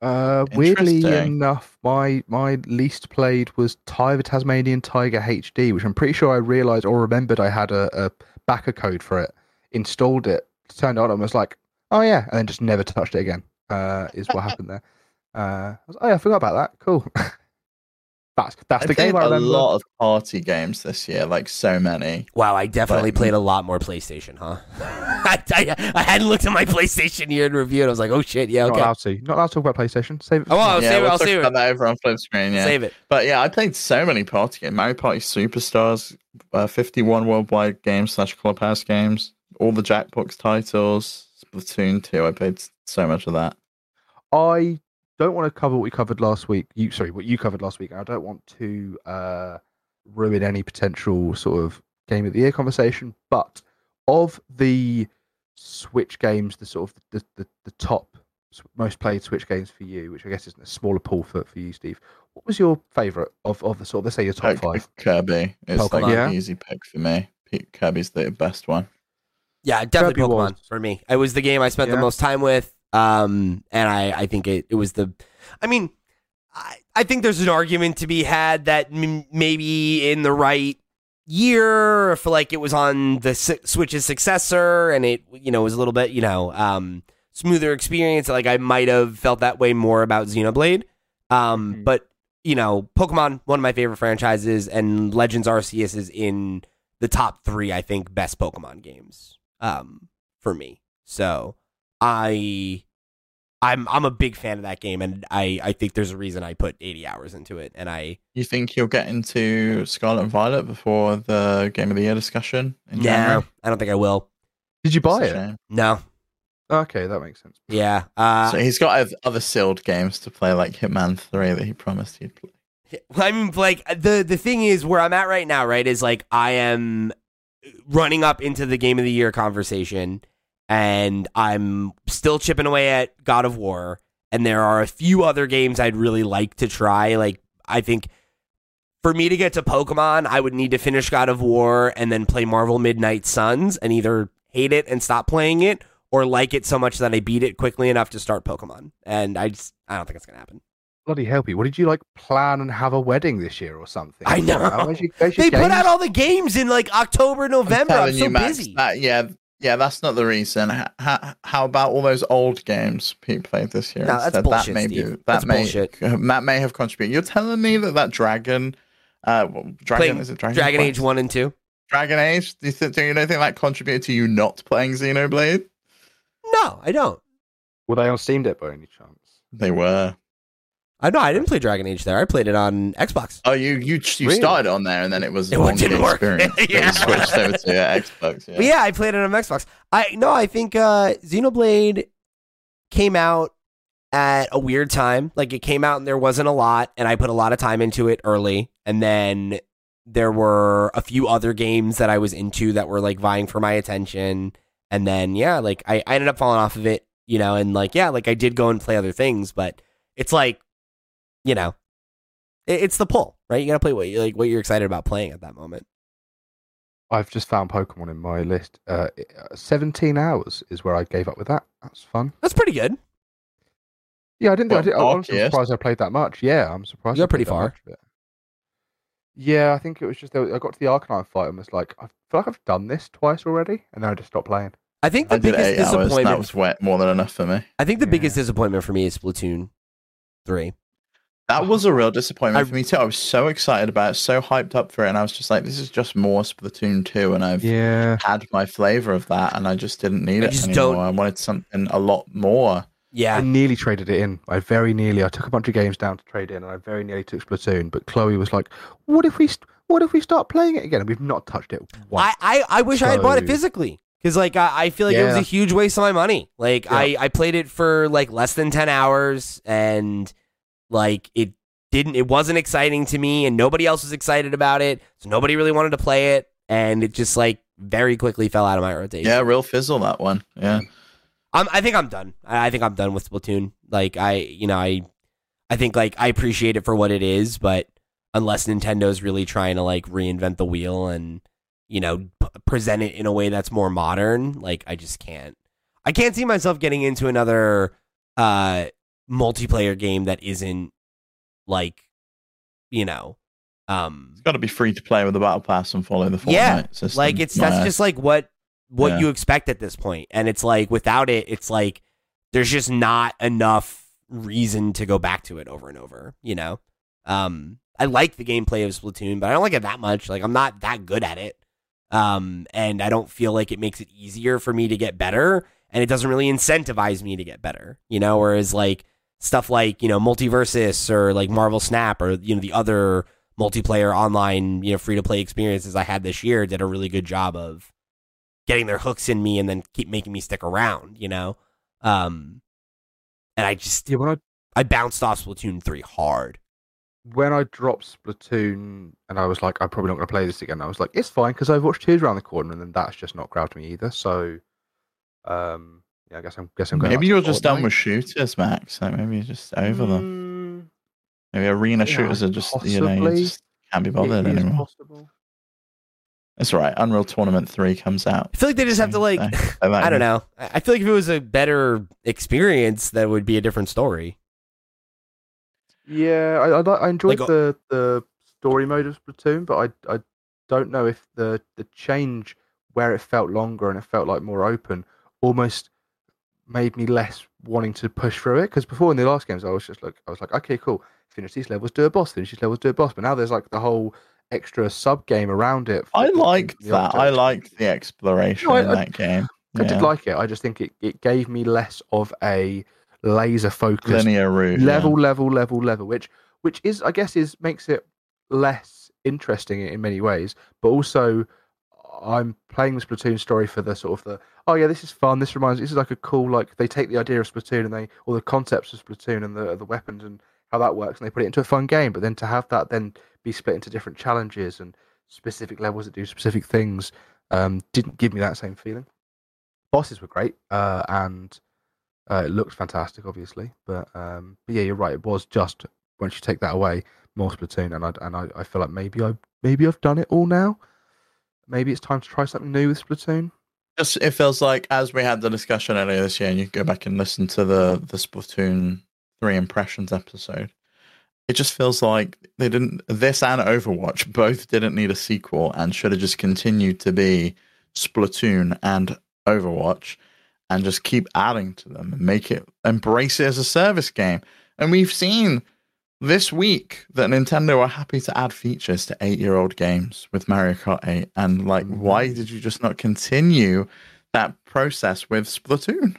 Uh, weirdly enough, my my least played was Tiger Tasmanian Tiger HD, which I'm pretty sure I realized or remembered I had a, a backer code for it. Installed it, turned it on, and was like, "Oh yeah," and then just never touched it again. Uh, is what happened there. Uh, I was, oh yeah, I forgot about that. Cool. that's that's I the played game I a remember. lot of party games this year, like so many. Wow, I definitely But- played a lot more PlayStation, huh? I, I, I hadn't looked at my PlayStation year in review, and I was like, oh shit, yeah, Not okay. allowed to. Not allowed to talk about PlayStation. Save it. for Oh, I'll yeah, save it. we'll I'll talk save about it. that over on flip screen. Yeah, Save it. But yeah, I played so many party games. Mario Party Superstars, uh, 51 worldwide games slash clubhouse games, all the Jackbox titles, Splatoon 2. I played so much of that. I don't want to cover what we covered last week. You sorry, what you covered last week. I don't want to uh, ruin any potential sort of game of the year conversation. But of the Switch games, the sort of the the, the top most played Switch games for you, which I guess is a smaller pool for, for you, Steve. What was your favourite of, of the sort of let's say your top Pick five? Kirby. It's like Pokemon. an easy pick for me. P- Kirby's the best one. Yeah, definitely Kirby Pokemon was- for me. It was the game I spent the most time with. Um, and I, I think it, it was the, I mean, I, I think there's an argument to be had that m- maybe in the right year, if like it was on the S- Switch's successor and it, you know, was a little bit, you know, um, smoother experience. Like I might have felt that way more about Xenoblade. Um, Mhm. but you know, Pokemon, one of my favorite franchises, and Legends Arceus is in the top three, I think, best Pokemon games um, for me. So I, I'm I'm a big fan of that game, and I I think there's a reason I put 80 hours into it, and I You think you'll get into Scarlet and Violet before the Game of the Year discussion in no, January? I don't think I will. Did you buy it? No, Okay, that makes sense. yeah, uh, so he's got other sealed games to play, like Hitman 3 that he promised he'd play. I mean, like the the thing is where I'm at right now, right? Is like I am running up into the game of the year conversation, and I'm still chipping away at God of War, and there are a few other games I'd really like to try. Like I think for me to get to Pokemon, I would need to finish God of War and then play Marvel Midnight Suns, and either hate it and stop playing it, or like it so much that I beat it quickly enough to start Pokemon. And I just I don't think it's gonna happen. Bloody help you! What did you like plan and have a wedding this year or something? I know. Where's your- where's your They put out all the games in like October, November. I'm, telling so you, Max, busy. that- yeah, yeah, that's not the reason. How, how about all those old games Pete played this year? No, that's instead? bullshit, That may Steve. be, that That's may bullshit. that may have contributed. You're telling me that that Dragon, uh, Dragon Playing is it Dragon? Dragon Age one and two. Dragon Age. Do you, think, do you don't think that contributed to you not playing Xenoblade? No, I don't. Were they on Steam Deck by any chance? They were. I know I didn't play Dragon Age there. I played it on Xbox. Oh, you you you started on there, and then it was It didn't work. experience. Yeah. switched over to uh, Xbox. Yeah. But yeah, I played it on Xbox. I no, I think uh Xenoblade came out at a weird time. Like it came out and there wasn't a lot, and I put a lot of time into it early, and then there were a few other games that I was into that were like vying for my attention. And then yeah, like I, I ended up falling off of it, you know, and like yeah, like I did go and play other things, but it's like, you know, it, it's the pull, right? You gotta play what you like what you're excited about playing at that moment. I've just found Pokemon in my list. Uh, uh, 17 hours is where I gave up with that. That's fun. That's pretty good. Yeah, I didn't. think I Well, did, I'm surprised I played that much. Yeah, I'm surprised. You I got pretty far. much of it. Yeah, I think it was just I got to the Arcanine fight and was like, I feel like I've done this twice already, and then I just stopped playing. I think the I did biggest eight hours. and disappointment That was wet, more than enough for me. I think the Yeah. biggest disappointment for me is Splatoon 3. That was a real disappointment I- for me too. I was so excited about it, so hyped up for it, and I was just like, "This is just more Splatoon 2, and I've Yeah, had my flavor of that, and I just didn't need I it anymore. don't- I wanted something a lot more. Yeah, I nearly traded it in. I very nearly. I took a bunch of games down to trade in, and I very nearly took Splatoon. But Chloe was like, "What if we? What if we start playing it again?" And we've not touched it once. I, I, I wish I had bought it physically. Because like I, I feel like it was a huge waste of my money. Like Yeah. I, I played it for like less than ten hours and like it didn't it wasn't exciting to me and nobody else was excited about it. So nobody really wanted to play it and it just like very quickly fell out of my rotation. Yeah, real fizzle that one. Yeah, I'm, I think I'm done. I, think I'm done with Splatoon. Like I, you know, I, I think like I appreciate it for what it is, but unless Nintendo's really trying to like reinvent the wheel and you know p- present it in a way that's more modern, like I just can't. I can't see myself getting into another uh multiplayer game that isn't like, you know, um, it's got to be free to play with the battle pass and follow the Fortnite Yeah, system. like it's that's eyes. just like what what Yeah. you expect at this point and it's like without it it's like there's just not enough reason to go back to it over and over you know um i like the gameplay of splatoon but i don't like it that much like i'm not that good at it um and i don't feel like it makes it easier for me to get better and it doesn't really incentivize me to get better you know whereas like stuff like you know multiversus or like marvel snap or you know the other multiplayer online, you know, free to play experiences I had this year did a really good job of getting their hooks in me and then keep making me stick around, you know. Um and I just Yeah, when I I bounced off Splatoon three hard. when I dropped Splatoon and I was like, I'm probably not going to play this again. I was like, it's fine because Overwatch 2 is around the corner, and then that's just not grabbed me either. So, um, yeah, I guess I'm guess I'm going. Maybe you're just done with shooters, Max. Like maybe you're just over them. Mm, Maybe arena yeah, shooters are just you know you just can't be bothered is anymore. possible. It's all right. Unreal Tournament three comes out. I feel like they just have to like so- so that I don't know. I I feel like if it was a better experience, that would be a different story. Yeah, I I, I enjoyed Like, uh, the the story mode of Splatoon, but I I don't know if the the change where it felt longer and it felt like more open almost made me less wanting to push through it because before in the last games I was just like I was like okay cool finish these levels do a boss finish these levels do a boss but now there's like the whole extra sub game around it. I liked the that. I liked the exploration No, I- in I- that game. I did like it. I just think it, it gave me less of a laser focused linear route. yeah. level, level, level, level, which which is I guess is makes it less interesting in many ways, but also I'm playing the Splatoon story for the sort of the oh yeah this is fun this reminds this is like a cool like they take the idea of Splatoon and they or the concepts of Splatoon and the the weapons and how that works and they put it into a fun game but then to have that then be split into different challenges and specific levels that do specific things um, didn't give me that same feeling. Bosses were great uh, and uh, it looked fantastic obviously but um, but yeah you're right it was just once you take that away more Splatoon and I and I, I feel like maybe I maybe I've done it all now. Maybe it's time to try something new with Splatoon. Just it feels like as we had the discussion earlier this year, and you go back and listen to the the Splatoon three impressions episode. It just feels like they didn't. This and Overwatch both didn't need a sequel and should have just continued to be Splatoon and Overwatch, and just keep adding to them and make it embrace it as a service game. And we've seen this week that Nintendo are happy to add features to eight year old games with Mario Kart 8. And like, mm-hmm. why did you just not continue that process with Splatoon?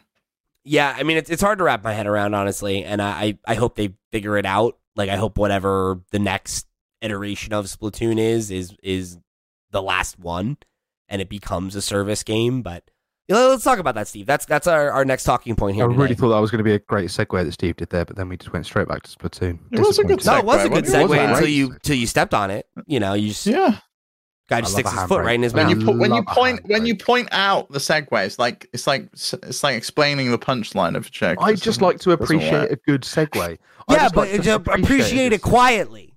Yeah, I mean it's it's hard to wrap my head around honestly, and I I I hope they figure it out. Like I hope whatever the next iteration of Splatoon is is is the last one, and it becomes a service game. But let's talk about that, Steve. That's that's our, our next talking point here. I really today. thought that was going to be a great segue that Steve did there, but then we just went straight back to Splatoon. It was a good segue. no, it was a good wasn't segue until Right. you until you stepped on it. You know, you just Yeah. guy just sticks his foot handbrake. right in his When mouth. you put, when you love a point when you point out the segue, it's like it's like it's like explaining the punchline of a joke. I It just like to appreciate a good segue. Yeah, just but like to it's, uh, appreciate it quietly.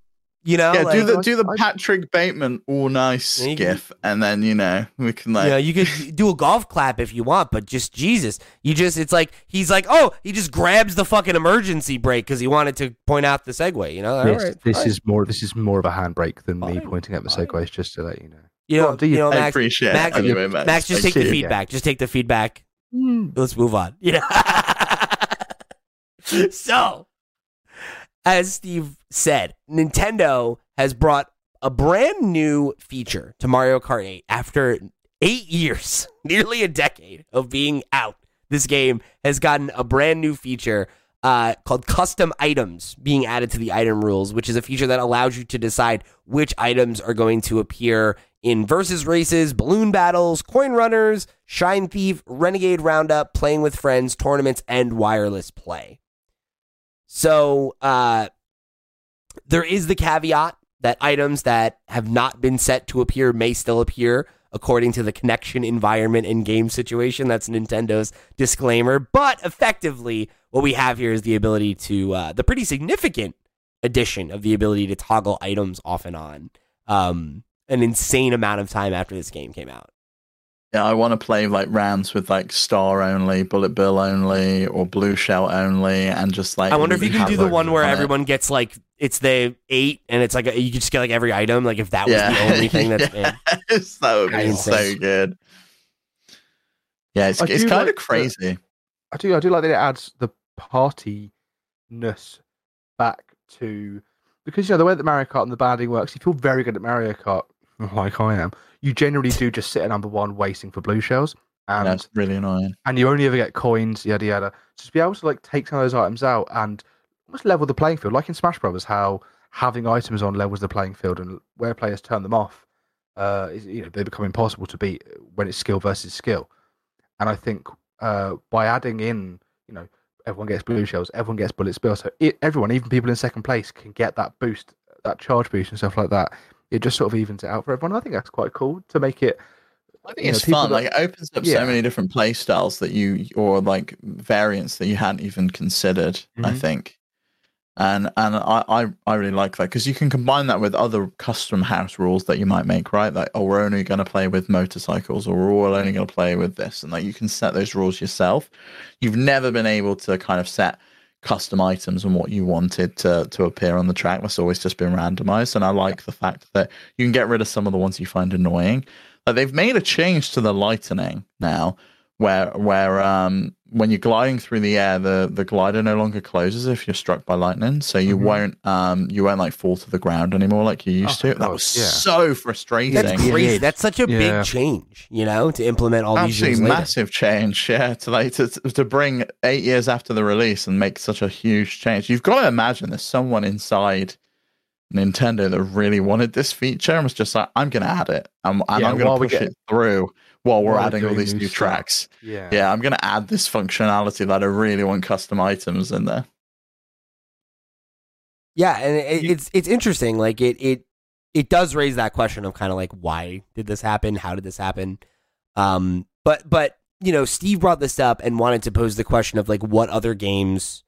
You know, Yeah, like, do the do the Patrick Bateman all nice Yeah, you can- gif, and then you know we can like you know, you could do a golf clap if you want, but just Jesus, you just it's like he's like, oh, he just grabs the fucking emergency brake because he wanted to point out the segue. You know, All This, right, this fine. is more. This is more of a handbrake than me pointing out the fine. segues, just to let you know. you know, Well, do you you- know, I Max, appreciate Max, it. Anyway, Max, Max, just thank take the you. feedback. Just take the feedback. Mm. Let's move on. You know. so, as Steve said, Nintendo has brought a brand new feature to Mario Kart 8 after eight years, nearly a decade of being out. This game has gotten a brand new feature uh, called custom items being added to the item rules, which is a feature that allows you to decide which items are going to appear in versus races, balloon battles, coin runners, shine thief, renegade roundup, playing with friends, tournaments, and wireless play. So uh, there is the caveat that items that have not been set to appear may still appear according to the connection environment and game situation. That's Nintendo's disclaimer. But effectively, what we have here is the ability to, uh, the pretty significant addition of the ability to toggle items off and on um, an insane amount of time after this game came out. Yeah, I want to play like rounds with like star only, bullet bill only, or blue shell only, and just like. I wonder if you really can do the one where on it. everyone gets like it's the eight and it's like a, you can just get like every item. Like if that was the only thing that's man, yes, that would be so insane. good. Yeah, it's I it's kind like of the- crazy. I do. I do like that it adds the partiness back to because you know the way that Mario Kart and the banding works. You feel very good at Mario Kart, like I am, you generally do just sit at number one waiting for blue shells, and That's really annoying. and you only ever get coins, yada yada. So to be able to like take some of those items out and almost level the playing field, like in Smash Brothers, how having items on levels the playing field and where players turn them off, uh, is, you know, they become impossible to beat when it's skill versus skill. And I think uh, by adding in, you know, everyone gets blue shells, everyone gets bullet bills. So it, everyone, even people in second place, can get that boost, that charge boost and stuff like that. It just sort of evens it out for everyone. I think that's quite cool to make it. I think you know, it's fun. that- Like it opens up Yeah. so many different play styles that you or like variants that you hadn't even considered. I Mhm. think, and and I I, I really like that because you can combine that with other custom house rules that you might make. Right, like oh we're only going to play with motorcycles or we're all only going to play with this, and like you can set those rules yourself. You've never been able to kind of set custom items and what you wanted to to appear on the track. That's always just been randomized, and I like the fact that you can get rid of some of the ones you find annoying. Like they've made a change to the lightning now, where where um when you're gliding through the air, the the glider no longer closes if you're struck by lightning, so you Mhm. won't um you won't like fall to the ground anymore like you used Oh, to. That was yeah. so frustrating. That's Yeah. crazy. That's such a Yeah. big change, you know, to implement all these years Absolutely later. massive change, yeah. To like to, to bring eight years after the release and make such a huge change. You've got to imagine there's someone inside Nintendo that really wanted this feature and was just like, I'm gonna add it. Um, and Yeah, I'm gonna push get- it through while we're while adding all these new new tracks. Yeah. Yeah, I'm gonna add this functionality that I really want custom items in there. Yeah, and it, it's it's interesting. Like it it it does raise that question of kind of like why did this happen? How did this happen? Um, but but you know, Steve brought this up and wanted to pose the question of like what other games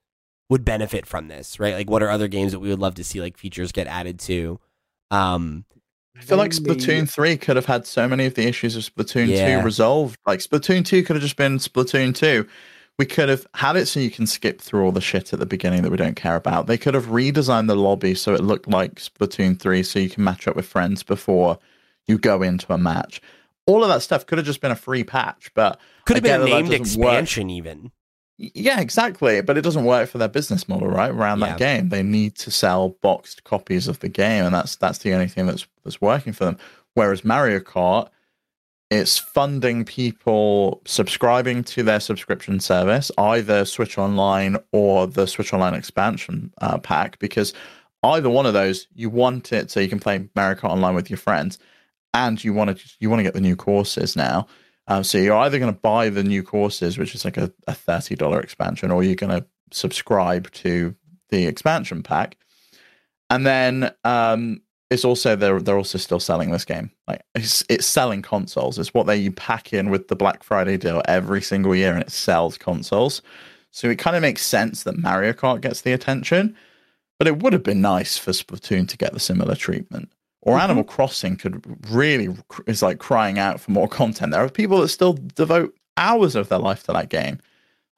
would benefit from this, right? Like what are other games that we would love to see like features get added to? Um, I feel like Splatoon 3 could have had so many of the issues of Splatoon Yeah. 2 resolved. Like Splatoon 2 could have just been Splatoon 2. We could have had it so you can skip through all the shit at the beginning that we don't care about. They could have redesigned the lobby so it looked like Splatoon 3 so you can match up with friends before you go into a match. All of that stuff could have just been a free patch, but could have been a named doesn't work. expansion even. Yeah, exactly. But it doesn't work for their business model, right? Around Yeah. that game, they need to sell boxed copies of the game, and that's that's the only thing that's that's working for them. Whereas Mario Kart, it's funding people subscribing to their subscription service, either Switch Online or the Switch Online expansion uh, pack, because either one of those you want it so you can play Mario Kart Online with your friends, and you want to you want to get the new courses now. Um, so you're either going to buy the new courses, which is like a, a thirty dollar expansion, or you're going to subscribe to the expansion pack. And then um, it's also they're they're also still selling this game. Like it's it's selling consoles. It's what they pack in with the Black Friday deal every single year, and it sells consoles. So it kind of makes sense that Mario Kart gets the attention, but it would have been nice for Splatoon to get the similar treatment. Or Animal mm-hmm. Crossing could really is like crying out for more content. There are people that still devote hours of their life to that game.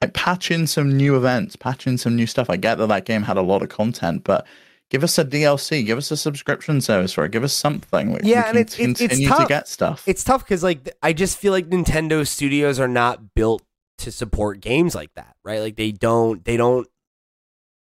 Like patch in some new events, patch in some new stuff. I get that that game had a lot of content, but give us a DLC, give us a subscription service for it, give us something. Yeah, we and it's- it's- it's continue to tough. get stuff. It's tough because like I just feel like Nintendo studios are not built to support games like that, right? Like they don't, they don't.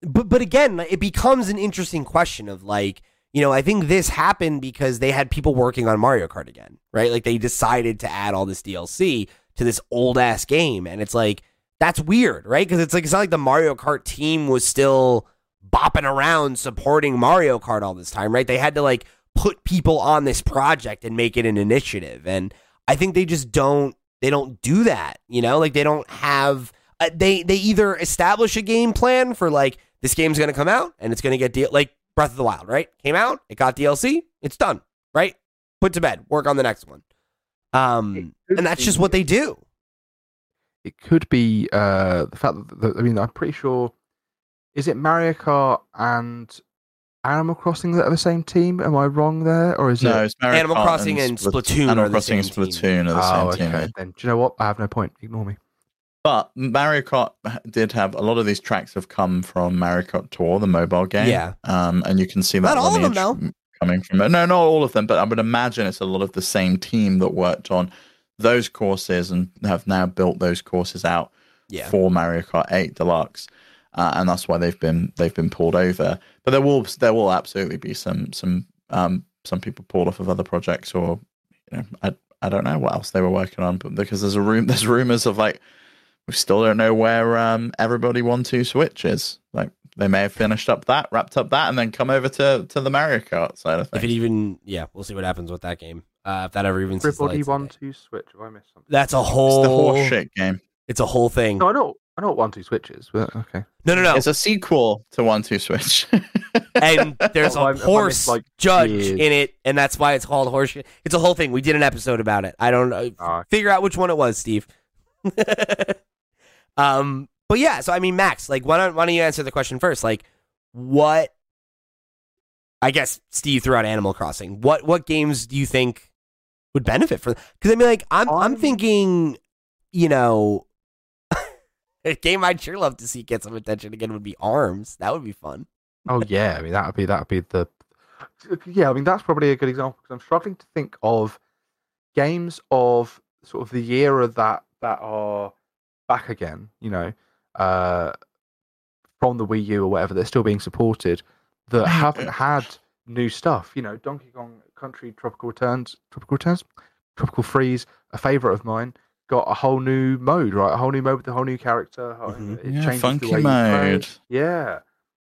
But but again, it becomes an interesting question of like, you know, I think this happened because they had people working on Mario Kart again, right? Like they decided to add all this DLC to this old ass game, and it's like that's weird, right? Because it's like it's not like the Mario Kart team was still bopping around supporting Mario Kart all this time, right? They had to like put people on this project and make it an initiative, and I think they just don't they don't do that, you know? Like they don't have uh, they they either establish a game plan for like this game's going to come out and it's going to get deal like Breath of the Wild, right? Came out, it got DLC, it's done, right? Put to bed, work on the next one. Um, and that's just what they do. it could be uh, the fact that, that I mean I'm pretty sure is it Mario Kart and Animal Crossing that are the same team? Am I wrong there, or is no, it? it's Mario Animal Kart Crossing and Splatoon Animal are the Crossing and same team. Splatoon are the oh, same okay. team. Then do you know what? I have no point. Ignore me. But Mario Kart did have a lot of these tracks have come from Mario Kart Tour, the mobile game. Yeah. Um, and you can see that Not all of them, lineage coming from it. No, not all of them, but I would imagine it's a lot of the same team that worked on those courses and have now built those courses out Yeah. for Mario Kart 8 Deluxe. Uh, and that's why they've been they've been pulled over. But there will there will absolutely be some some um some people pulled off of other projects or you know I I don't know what else they were working on, but because there's a room there's rumors of like we still don't know where um everybody one two switch is. Like they may have finished up that, wrapped up that, and then come over to to the Mario Kart side of If it even, yeah, we'll see what happens with that game. Uh, if that ever even sees the Everybody lights one two switch. Have I missed something? That's a It's the whole. horse shit game. It's a whole thing. No, I know. I know what one two switch is, but okay. No, no, no. It's a sequel to One Two Switch. and there's Oh, I- I a missed, horse like, judge years. in it, and that's why it's called horse. Shit. It's a whole thing. We did an episode about it. I don't know. Ah. Figure out which one it was, Steve. um, but yeah. So I mean, Max, like, why don't why don't you answer the question first? Like, what? I guess Steve threw out Animal Crossing. What what games do you think would benefit from? Because I mean, like, I'm I'm I'm- thinking, you know. A game I'd sure love to see get some attention again would be Arms. That would be fun. Oh yeah, I mean that would be that would be the yeah. I mean that's probably a good example because I'm struggling to think of games of sort of the era that that are back again. You know, uh, from the Wii U or whatever, they're still being supported that haven't had new stuff. You know, Donkey Kong Country Tropical Returns, Tropical Returns, Tropical Freeze, a favorite of mine. Got a whole new mode, right? A whole new mode with a whole new character. a whole- Mhm. It yeah, changes the funky way mode. Yeah,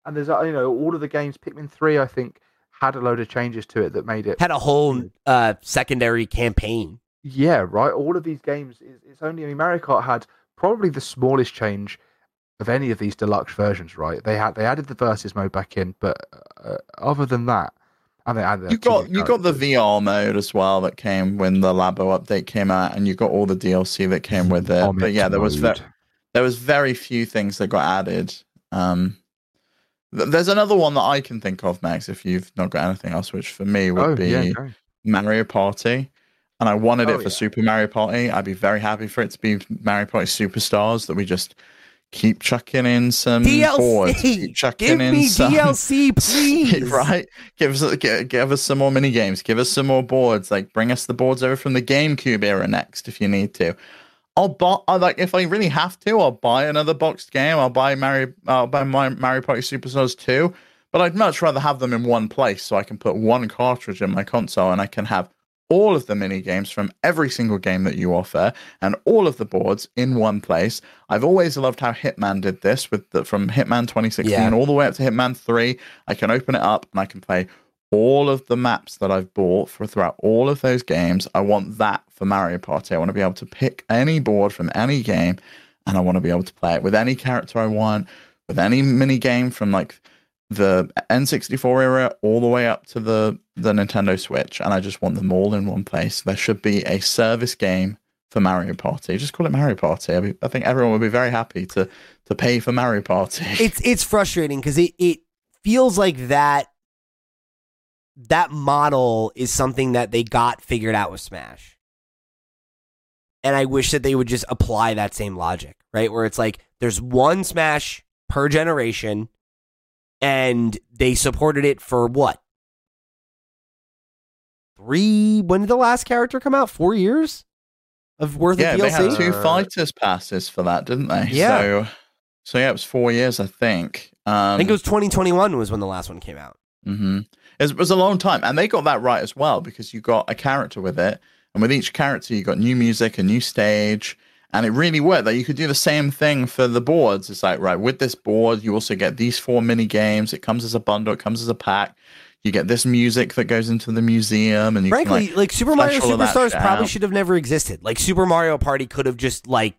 and there's uh, you know all of the games. Pikmin three, I think, had a load of changes to it that made it. Had a whole uh, secondary campaign. Yeah, right. All of these games. It's, it's only I mean, Mario Kart had probably the smallest change of any of these deluxe versions. Right? They had they added the versus mode back in, but uh, other than that, and they added You got you got the. VR mode as well that came when the Labo update came out, and you got all the DLC that came with it. But yeah, there was ve- there was very few things that got added. Um, th- there's another one that I can think of, Max. If you've not got anything else, which for me would Oh be yeah, no. Mario Party, and I wanted Oh, it for yeah. Super Mario Party. I'd be very happy for it to be Mario Party Superstars that we just keep chucking in some boards, keep chucking Give in me some DLC, please. right? Give us give, give us some more mini games. Give us some more boards. Like bring us the boards over from the GameCube era next if you need to. I'll buy. I like if I really have to. I'll buy another boxed game. I'll buy Mario. I'll buy my Mario Party Superstars 2. But I'd much rather have them in one place so I can put one cartridge in my console and I can have all of the mini games from every single game that you offer and all of the boards in one place. I've always loved how Hitman did this with the, from Hitman 2016 Yeah. all the way up to Hitman 3. I can open it up and I can play all of the maps that I've bought for throughout all of those games. I want that for Mario Party. I want to be able to pick any board from any game and I want to be able to play it with any character I want, with any mini game from like the N64 era all the way up to the the Nintendo Switch, and I just want them all in one place. There should be a service game for Mario Party. Just call it Mario Party. I, mean, I think everyone would be very happy to to pay for Mario Party. it's it's frustrating because it it feels like that that model is something that they got figured out with Smash. And I wish that they would just apply that same logic, right? Where it's like there's one Smash per generation, and they supported it for what? Three? When did the last character come out? Four years of worth yeah, of they DLC. had two Uh, fighters passes for that, didn't they? Yeah. So, so yeah, it was four years, I think. Um, I think it was 2021 was when the last one came out. Mm-hmm. It was a long time, and they got that right as well because you got a character with it, and with each character you got new music, a new stage, and it really worked. That you could do the same thing for the boards. It's like right with this board, you also get these four mini games. It comes as a bundle. It comes as a pack. You get this music that goes into the museum, and you Frankly, can like, like Super Mario Superstars probably should have never existed. Like Super Mario Party could have just like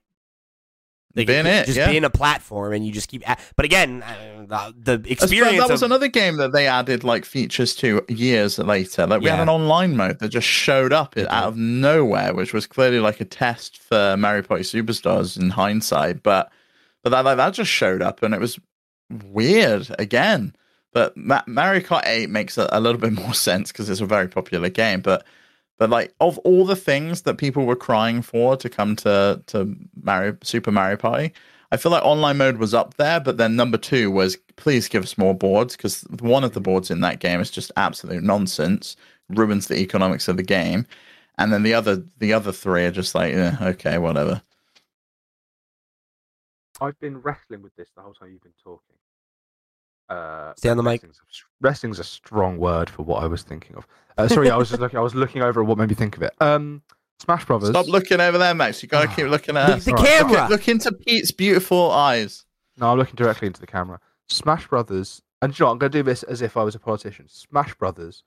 like, Been could it, just yeah. been a platform, and you just keep. But again, uh, the, the As well, experience that was of another game that they added like features to years later. Like we Yeah. had an online mode that just showed up Mhm. out of nowhere, which was clearly like a test for Mario Party Superstars in hindsight. But but that like, that just showed up and it was weird again. But Ma- Mario Kart 8 makes a, a little bit more sense because it's a very popular game. But but like of all the things that people were crying for to come to to Mario Super Mario Party, I feel like online mode was up there, but then number two was please give us more boards because one of the boards in that game is just absolute nonsense, ruins the economics of the game, and then the other the other three are just like yeah, okay, whatever. I've been wrestling with this the whole time you've been talking. Uh, Stay on the mic. wrestling's a- Wrestling's a strong word for what I was thinking of. Uh, sorry, I was just looking. I was looking over at what made me think of it. Um, Smash Brothers. Stop looking over there, Max. You gotta keep looking at the, us. the Alright, camera. Look, look into Pete's beautiful eyes. No, I'm looking directly into the camera. Smash Brothers, and you know, I'm going to do this as if I was a politician. Smash Brothers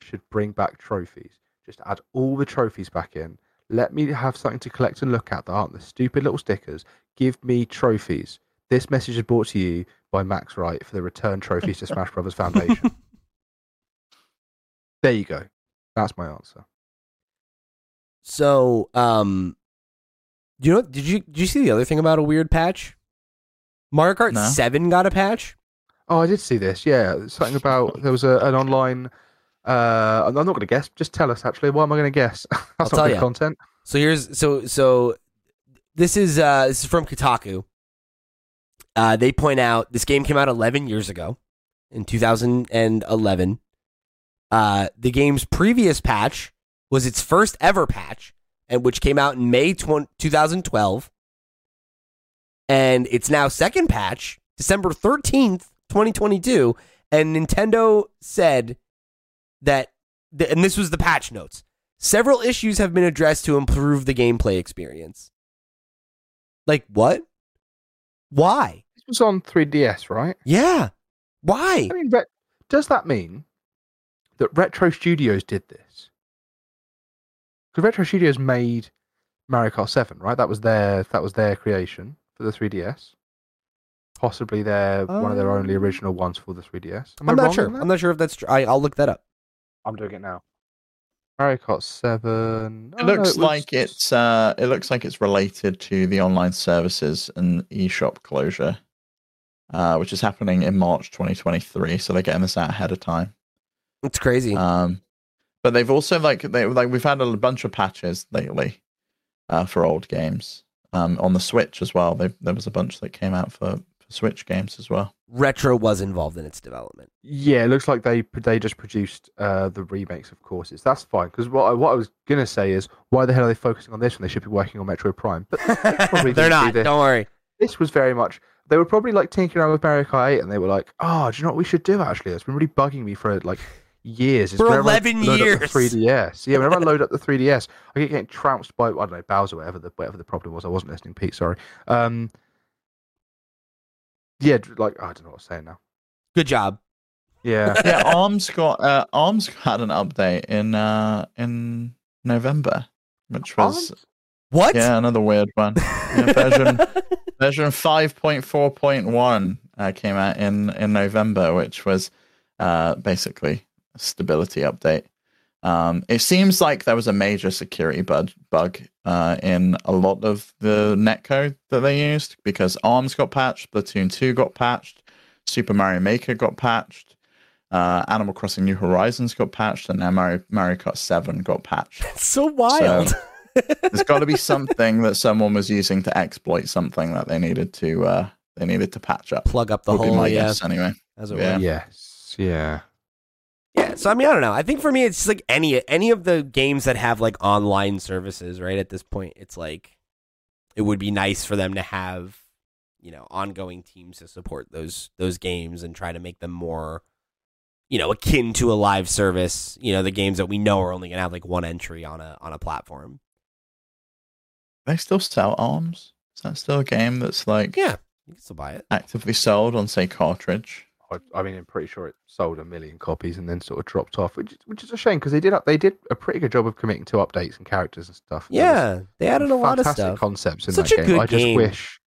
should bring back trophies. Just add all the trophies back in. Let me have something to collect and look at that aren't the stupid little stickers. Give me trophies. This message is brought to you by Max Wright for the return trophies to Smash Brothers Foundation. there you go. That's my answer. So, um, you know, did you did you see the other thing about a weird patch? Mario Kart No. Seven got a patch. Oh, I did see this. Yeah, something about there was a, an online. Uh, I'm I'm not going to guess. Just tell us. Actually, why am I going to guess? That's I'll not good ya. content. So here's so so this is uh this is from Kotaku. Uh they point out this game came out 11 years ago in 2011. Uh the game's previous patch was its first ever patch and which came out in May 20, 2012. And it's now second patch, December 13th, 2022, and Nintendo said that th- and this was the patch notes. Several issues have been addressed to improve the gameplay experience. Like what? Why? This was on 3DS, right? Yeah. Why? I mean, Ret- does that mean that Retro Studios did this? Because Retro Studios made Mario Kart 7, right? That was their that was their creation for the 3DS. Possibly their one of their only Um, original ones for the 3DS. Am I I'm wrong not sure. I'm not sure if that's true. I, I'll look that up. I'm doing it now. Mario Kart 7. It Oh, no, looks was- like it's uh, it looks like it's related to the online services and eShop closure, uh, which is happening in March 2023. So they're getting this out ahead of time. It's crazy. Um, but they've also like they like we've had a bunch of patches lately uh, for old games um, on the Switch as well. They, there was a bunch that came out for, for Switch games as well. Retro was involved in its development. Yeah, it looks like they they just produced uh, the remakes of courses. That's fine because what I, what I was gonna say is why the hell are they focusing on this when they should be working on Metroid Prime? But They're didn't not. this. Don't worry. this was very much they were probably like tinkering around with Mario Kart 8 and they were like, oh, do you know what we should do actually? It's been really bugging me for like years. Is For whenever 11 load up the years. 3DS. Yeah, whenever I load up the 3DS, I get getting trounced by I don't know Bowser, whatever the whatever the problem was. I wasn't listening, Pete. Sorry. Um, yeah, like I don't know what I'm saying now. Good job. Yeah, Yeah, Arms got uh, Arms had an update in uh, in November, which was Arms? What? yeah another weird one. Yeah, version version five point four point one uh, came out in in November, which was uh, basically a stability update. Um, it seems like there was a major security bug bug uh, in a lot of the netcode that they used because Arms got patched, Splatoon two got patched, Super Mario Maker got patched. Uh, Animal Crossing New Horizons got patched, and now Mario, Mario Kart 7 got patched. It's so wild. There's got to be something that someone was using to exploit something that they needed to uh, they needed to patch up. Plug up the Would be hole. my Yeah. guess anyway. As it Yeah. were. yes, yeah. Yeah, so I mean, I don't know. I think for me, it's just like any any of the games that have like online services. Right at this point, it's like it would be nice for them to have you know ongoing teams to support those those games and try to make them more you know akin to a live service. You know, the games that we know are only gonna have like one entry on a on a platform. They still sell Arms. Is that still a game that's like Yeah, you can still buy it. actively sold on say cartridge? I, I mean, I'm pretty sure it sold a million copies and then sort of dropped off, which is, which is a shame because they did up- they did a pretty good job of committing to updates and characters and stuff. There was Yeah, they added a lot of fantastic stuff. concepts in Such that a game. good I just game. wish,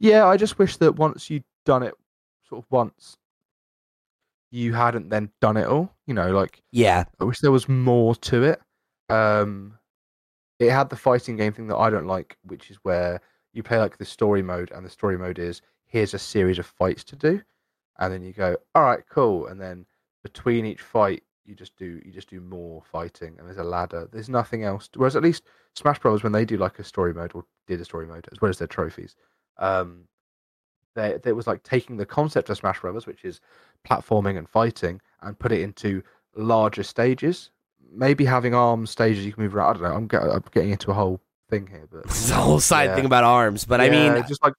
yeah, I just wish that once you'd done it, sort of once, you hadn't then done it all. You know, like Yeah, I wish there was more to it. Um, it had the fighting game thing that I don't like, which is where you play like the story mode, and the story mode is here's a series of fights to do, and then you go, all right, cool, and then between each fight you just do you just do more fighting, and there's a ladder. There's nothing else. Whereas at least Smash Bros. when they do like a story mode or did a story mode as well as their trophies, um, they it was like taking the concept of Smash Bros. which is platforming and fighting, and put it into larger stages. Maybe having arms stages you can move around. I don't know. I'm, get, I'm getting into a whole thing here, but it's a whole side Yeah. thing about arms. But I mean, just like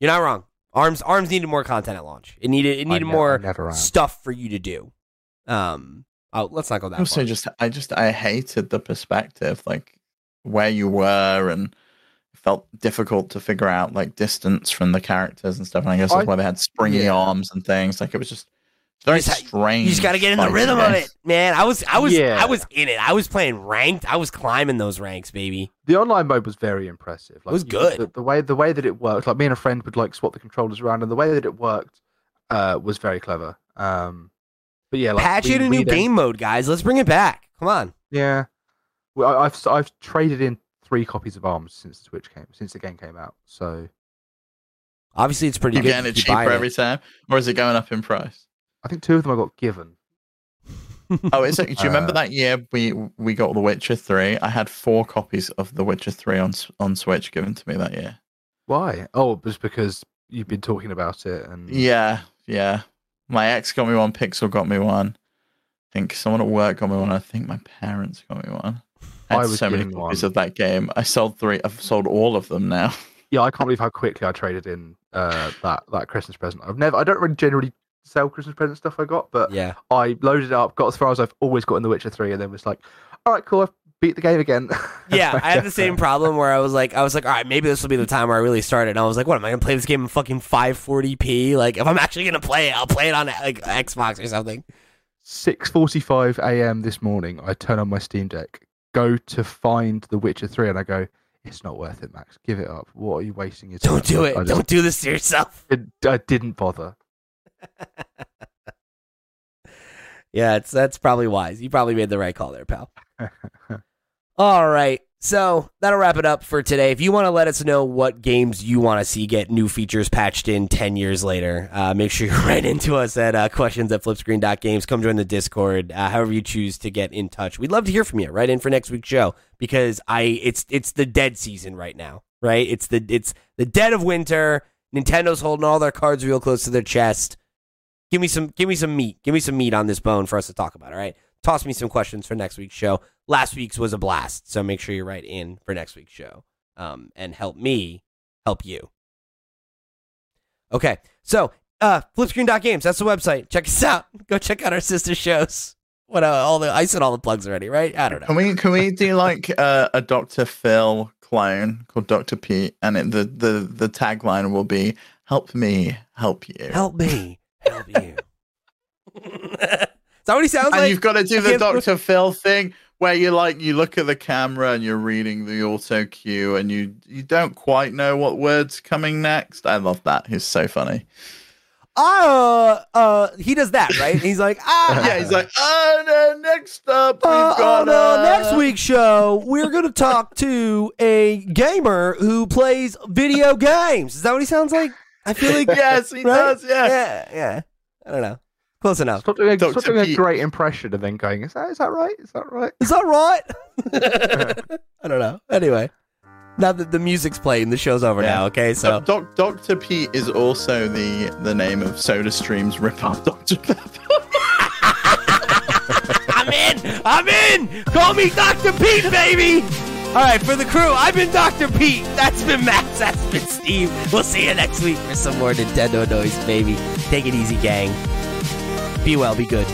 You're not wrong. Arms Arms needed more content at launch. It needed it needed ne- more stuff for you to do. Um oh let's not go that Also, far. just I just I hated the perspective, like where you were, and felt difficult to figure out like distance from the characters and stuff. And I guess that's I- why they had springy yeah. arms and things. Like it was just Very just strange. You just got to get in the rhythm of it, man. I was, I was, Yeah. I was in it. I was playing ranked. I was climbing those ranks, baby. The online mode was very impressive. Like, was you- good. The, the way the way that it worked, like me and a friend would like swap the controllers around, and the way that it worked uh, was very clever. Um, but yeah, like, Patch we- it a new then- game mode, guys. Let's bring it back. Come on. Yeah, well, I- I've I've traded in three copies of Arms since the Switch came since the game came out. So Obviously, it's pretty You good. getting to it cheaper buying it. every time, or is it going up in price? I think two of them I got given. Oh, is it? Do you remember Uh, that year we we got The Witcher Three? I had four copies of The Witcher Three on on Switch given to me that year. Why? Oh, it was because you've been talking about it, and Yeah, yeah. My ex got me one. Pixel got me one. I think someone at work got me one. I think my parents got me one. I had I was so many copies one. of that game. I sold three. I've sold all of them now. yeah, I can't believe how quickly I traded in uh, that that Christmas present. I've never, I don't really generally sell Christmas present stuff I got, but Yeah. I loaded it up, got as far as I've always got in The Witcher Three, and then was like, all right, cool, I've beat the game again. Yeah, I had the same problem where I was like, I was like, all right, maybe this will be the time where I really started. And I was like, what am I gonna play this game in fucking 540p? Like, if I'm actually gonna play it, I'll play it on like Xbox or something. 6:45 a.m. this morning, I turn on my Steam Deck, go to find The Witcher 3, and I go, "It's not worth it, Max. Give it up. What are you wasting your time?" Don't do it. just- Don't do this to yourself. it- I didn't bother. Yeah, it's that's probably wise. You probably made the right call there, pal. All right. So that'll wrap it up for today. If you want to let us know what games you want to see get new features patched in 10 years later, uh, make sure you write into us at uh, questions at flipscreen.games. Come join the Discord, uh, however you choose to get in touch. We'd love to hear from you. Write in for next week's show because I it's it's the dead season right now, right? It's the it's the dead of winter. Nintendo's holding all their cards real close to their chest. Give me some give me some meat. Give me some meat on this bone for us to talk about, all right? Toss me some questions for next week's show. Last week's was a blast, so make sure you write in for next week's show. Um, and help me help you. Okay. So, uh flipscreen.games, that's the website. Check us out. Go check out our sister shows. What uh, all the I said all the plugs already, right? I don't know. Can we can we do like uh, a Doctor Phil clone called Doctor Pete, and it, the the the tagline will be "Help me, help you." Help me help you. Is that what he sounds like? and like? you've got to do the Doctor Phil thing where you like you look at the camera and you're reading the auto cue and you you don't quite know what words coming next. I love that. He's so funny. uh, uh, he does that, right? He's like, ah, Yeah, he's like, oh no, next up we've Uh, got on uh, uh, next week's show, we're going to talk to a gamer who plays video games. Is that what he sounds like? I feel like. Yes, he Right? does. Yeah. yeah, yeah. I don't know. Close enough. Stop doing, a, stop doing a great impression and then going, "Is that is that right? Is that right?" Is that right? I don't know. Anyway, now that the music's playing, the show's over Yeah. now. Okay, so Doc, Doctor Pete is also the the name of Soda Stream's rip-off Doctor Pepper. I'm in. I'm in. Call me Dr. Pete, baby. All right, for the crew, I've been Dr. Pete. That's been Max. That's been Steve. We'll see you next week for some more Nintendo noise, baby. Take it easy, gang. Be well. Be good.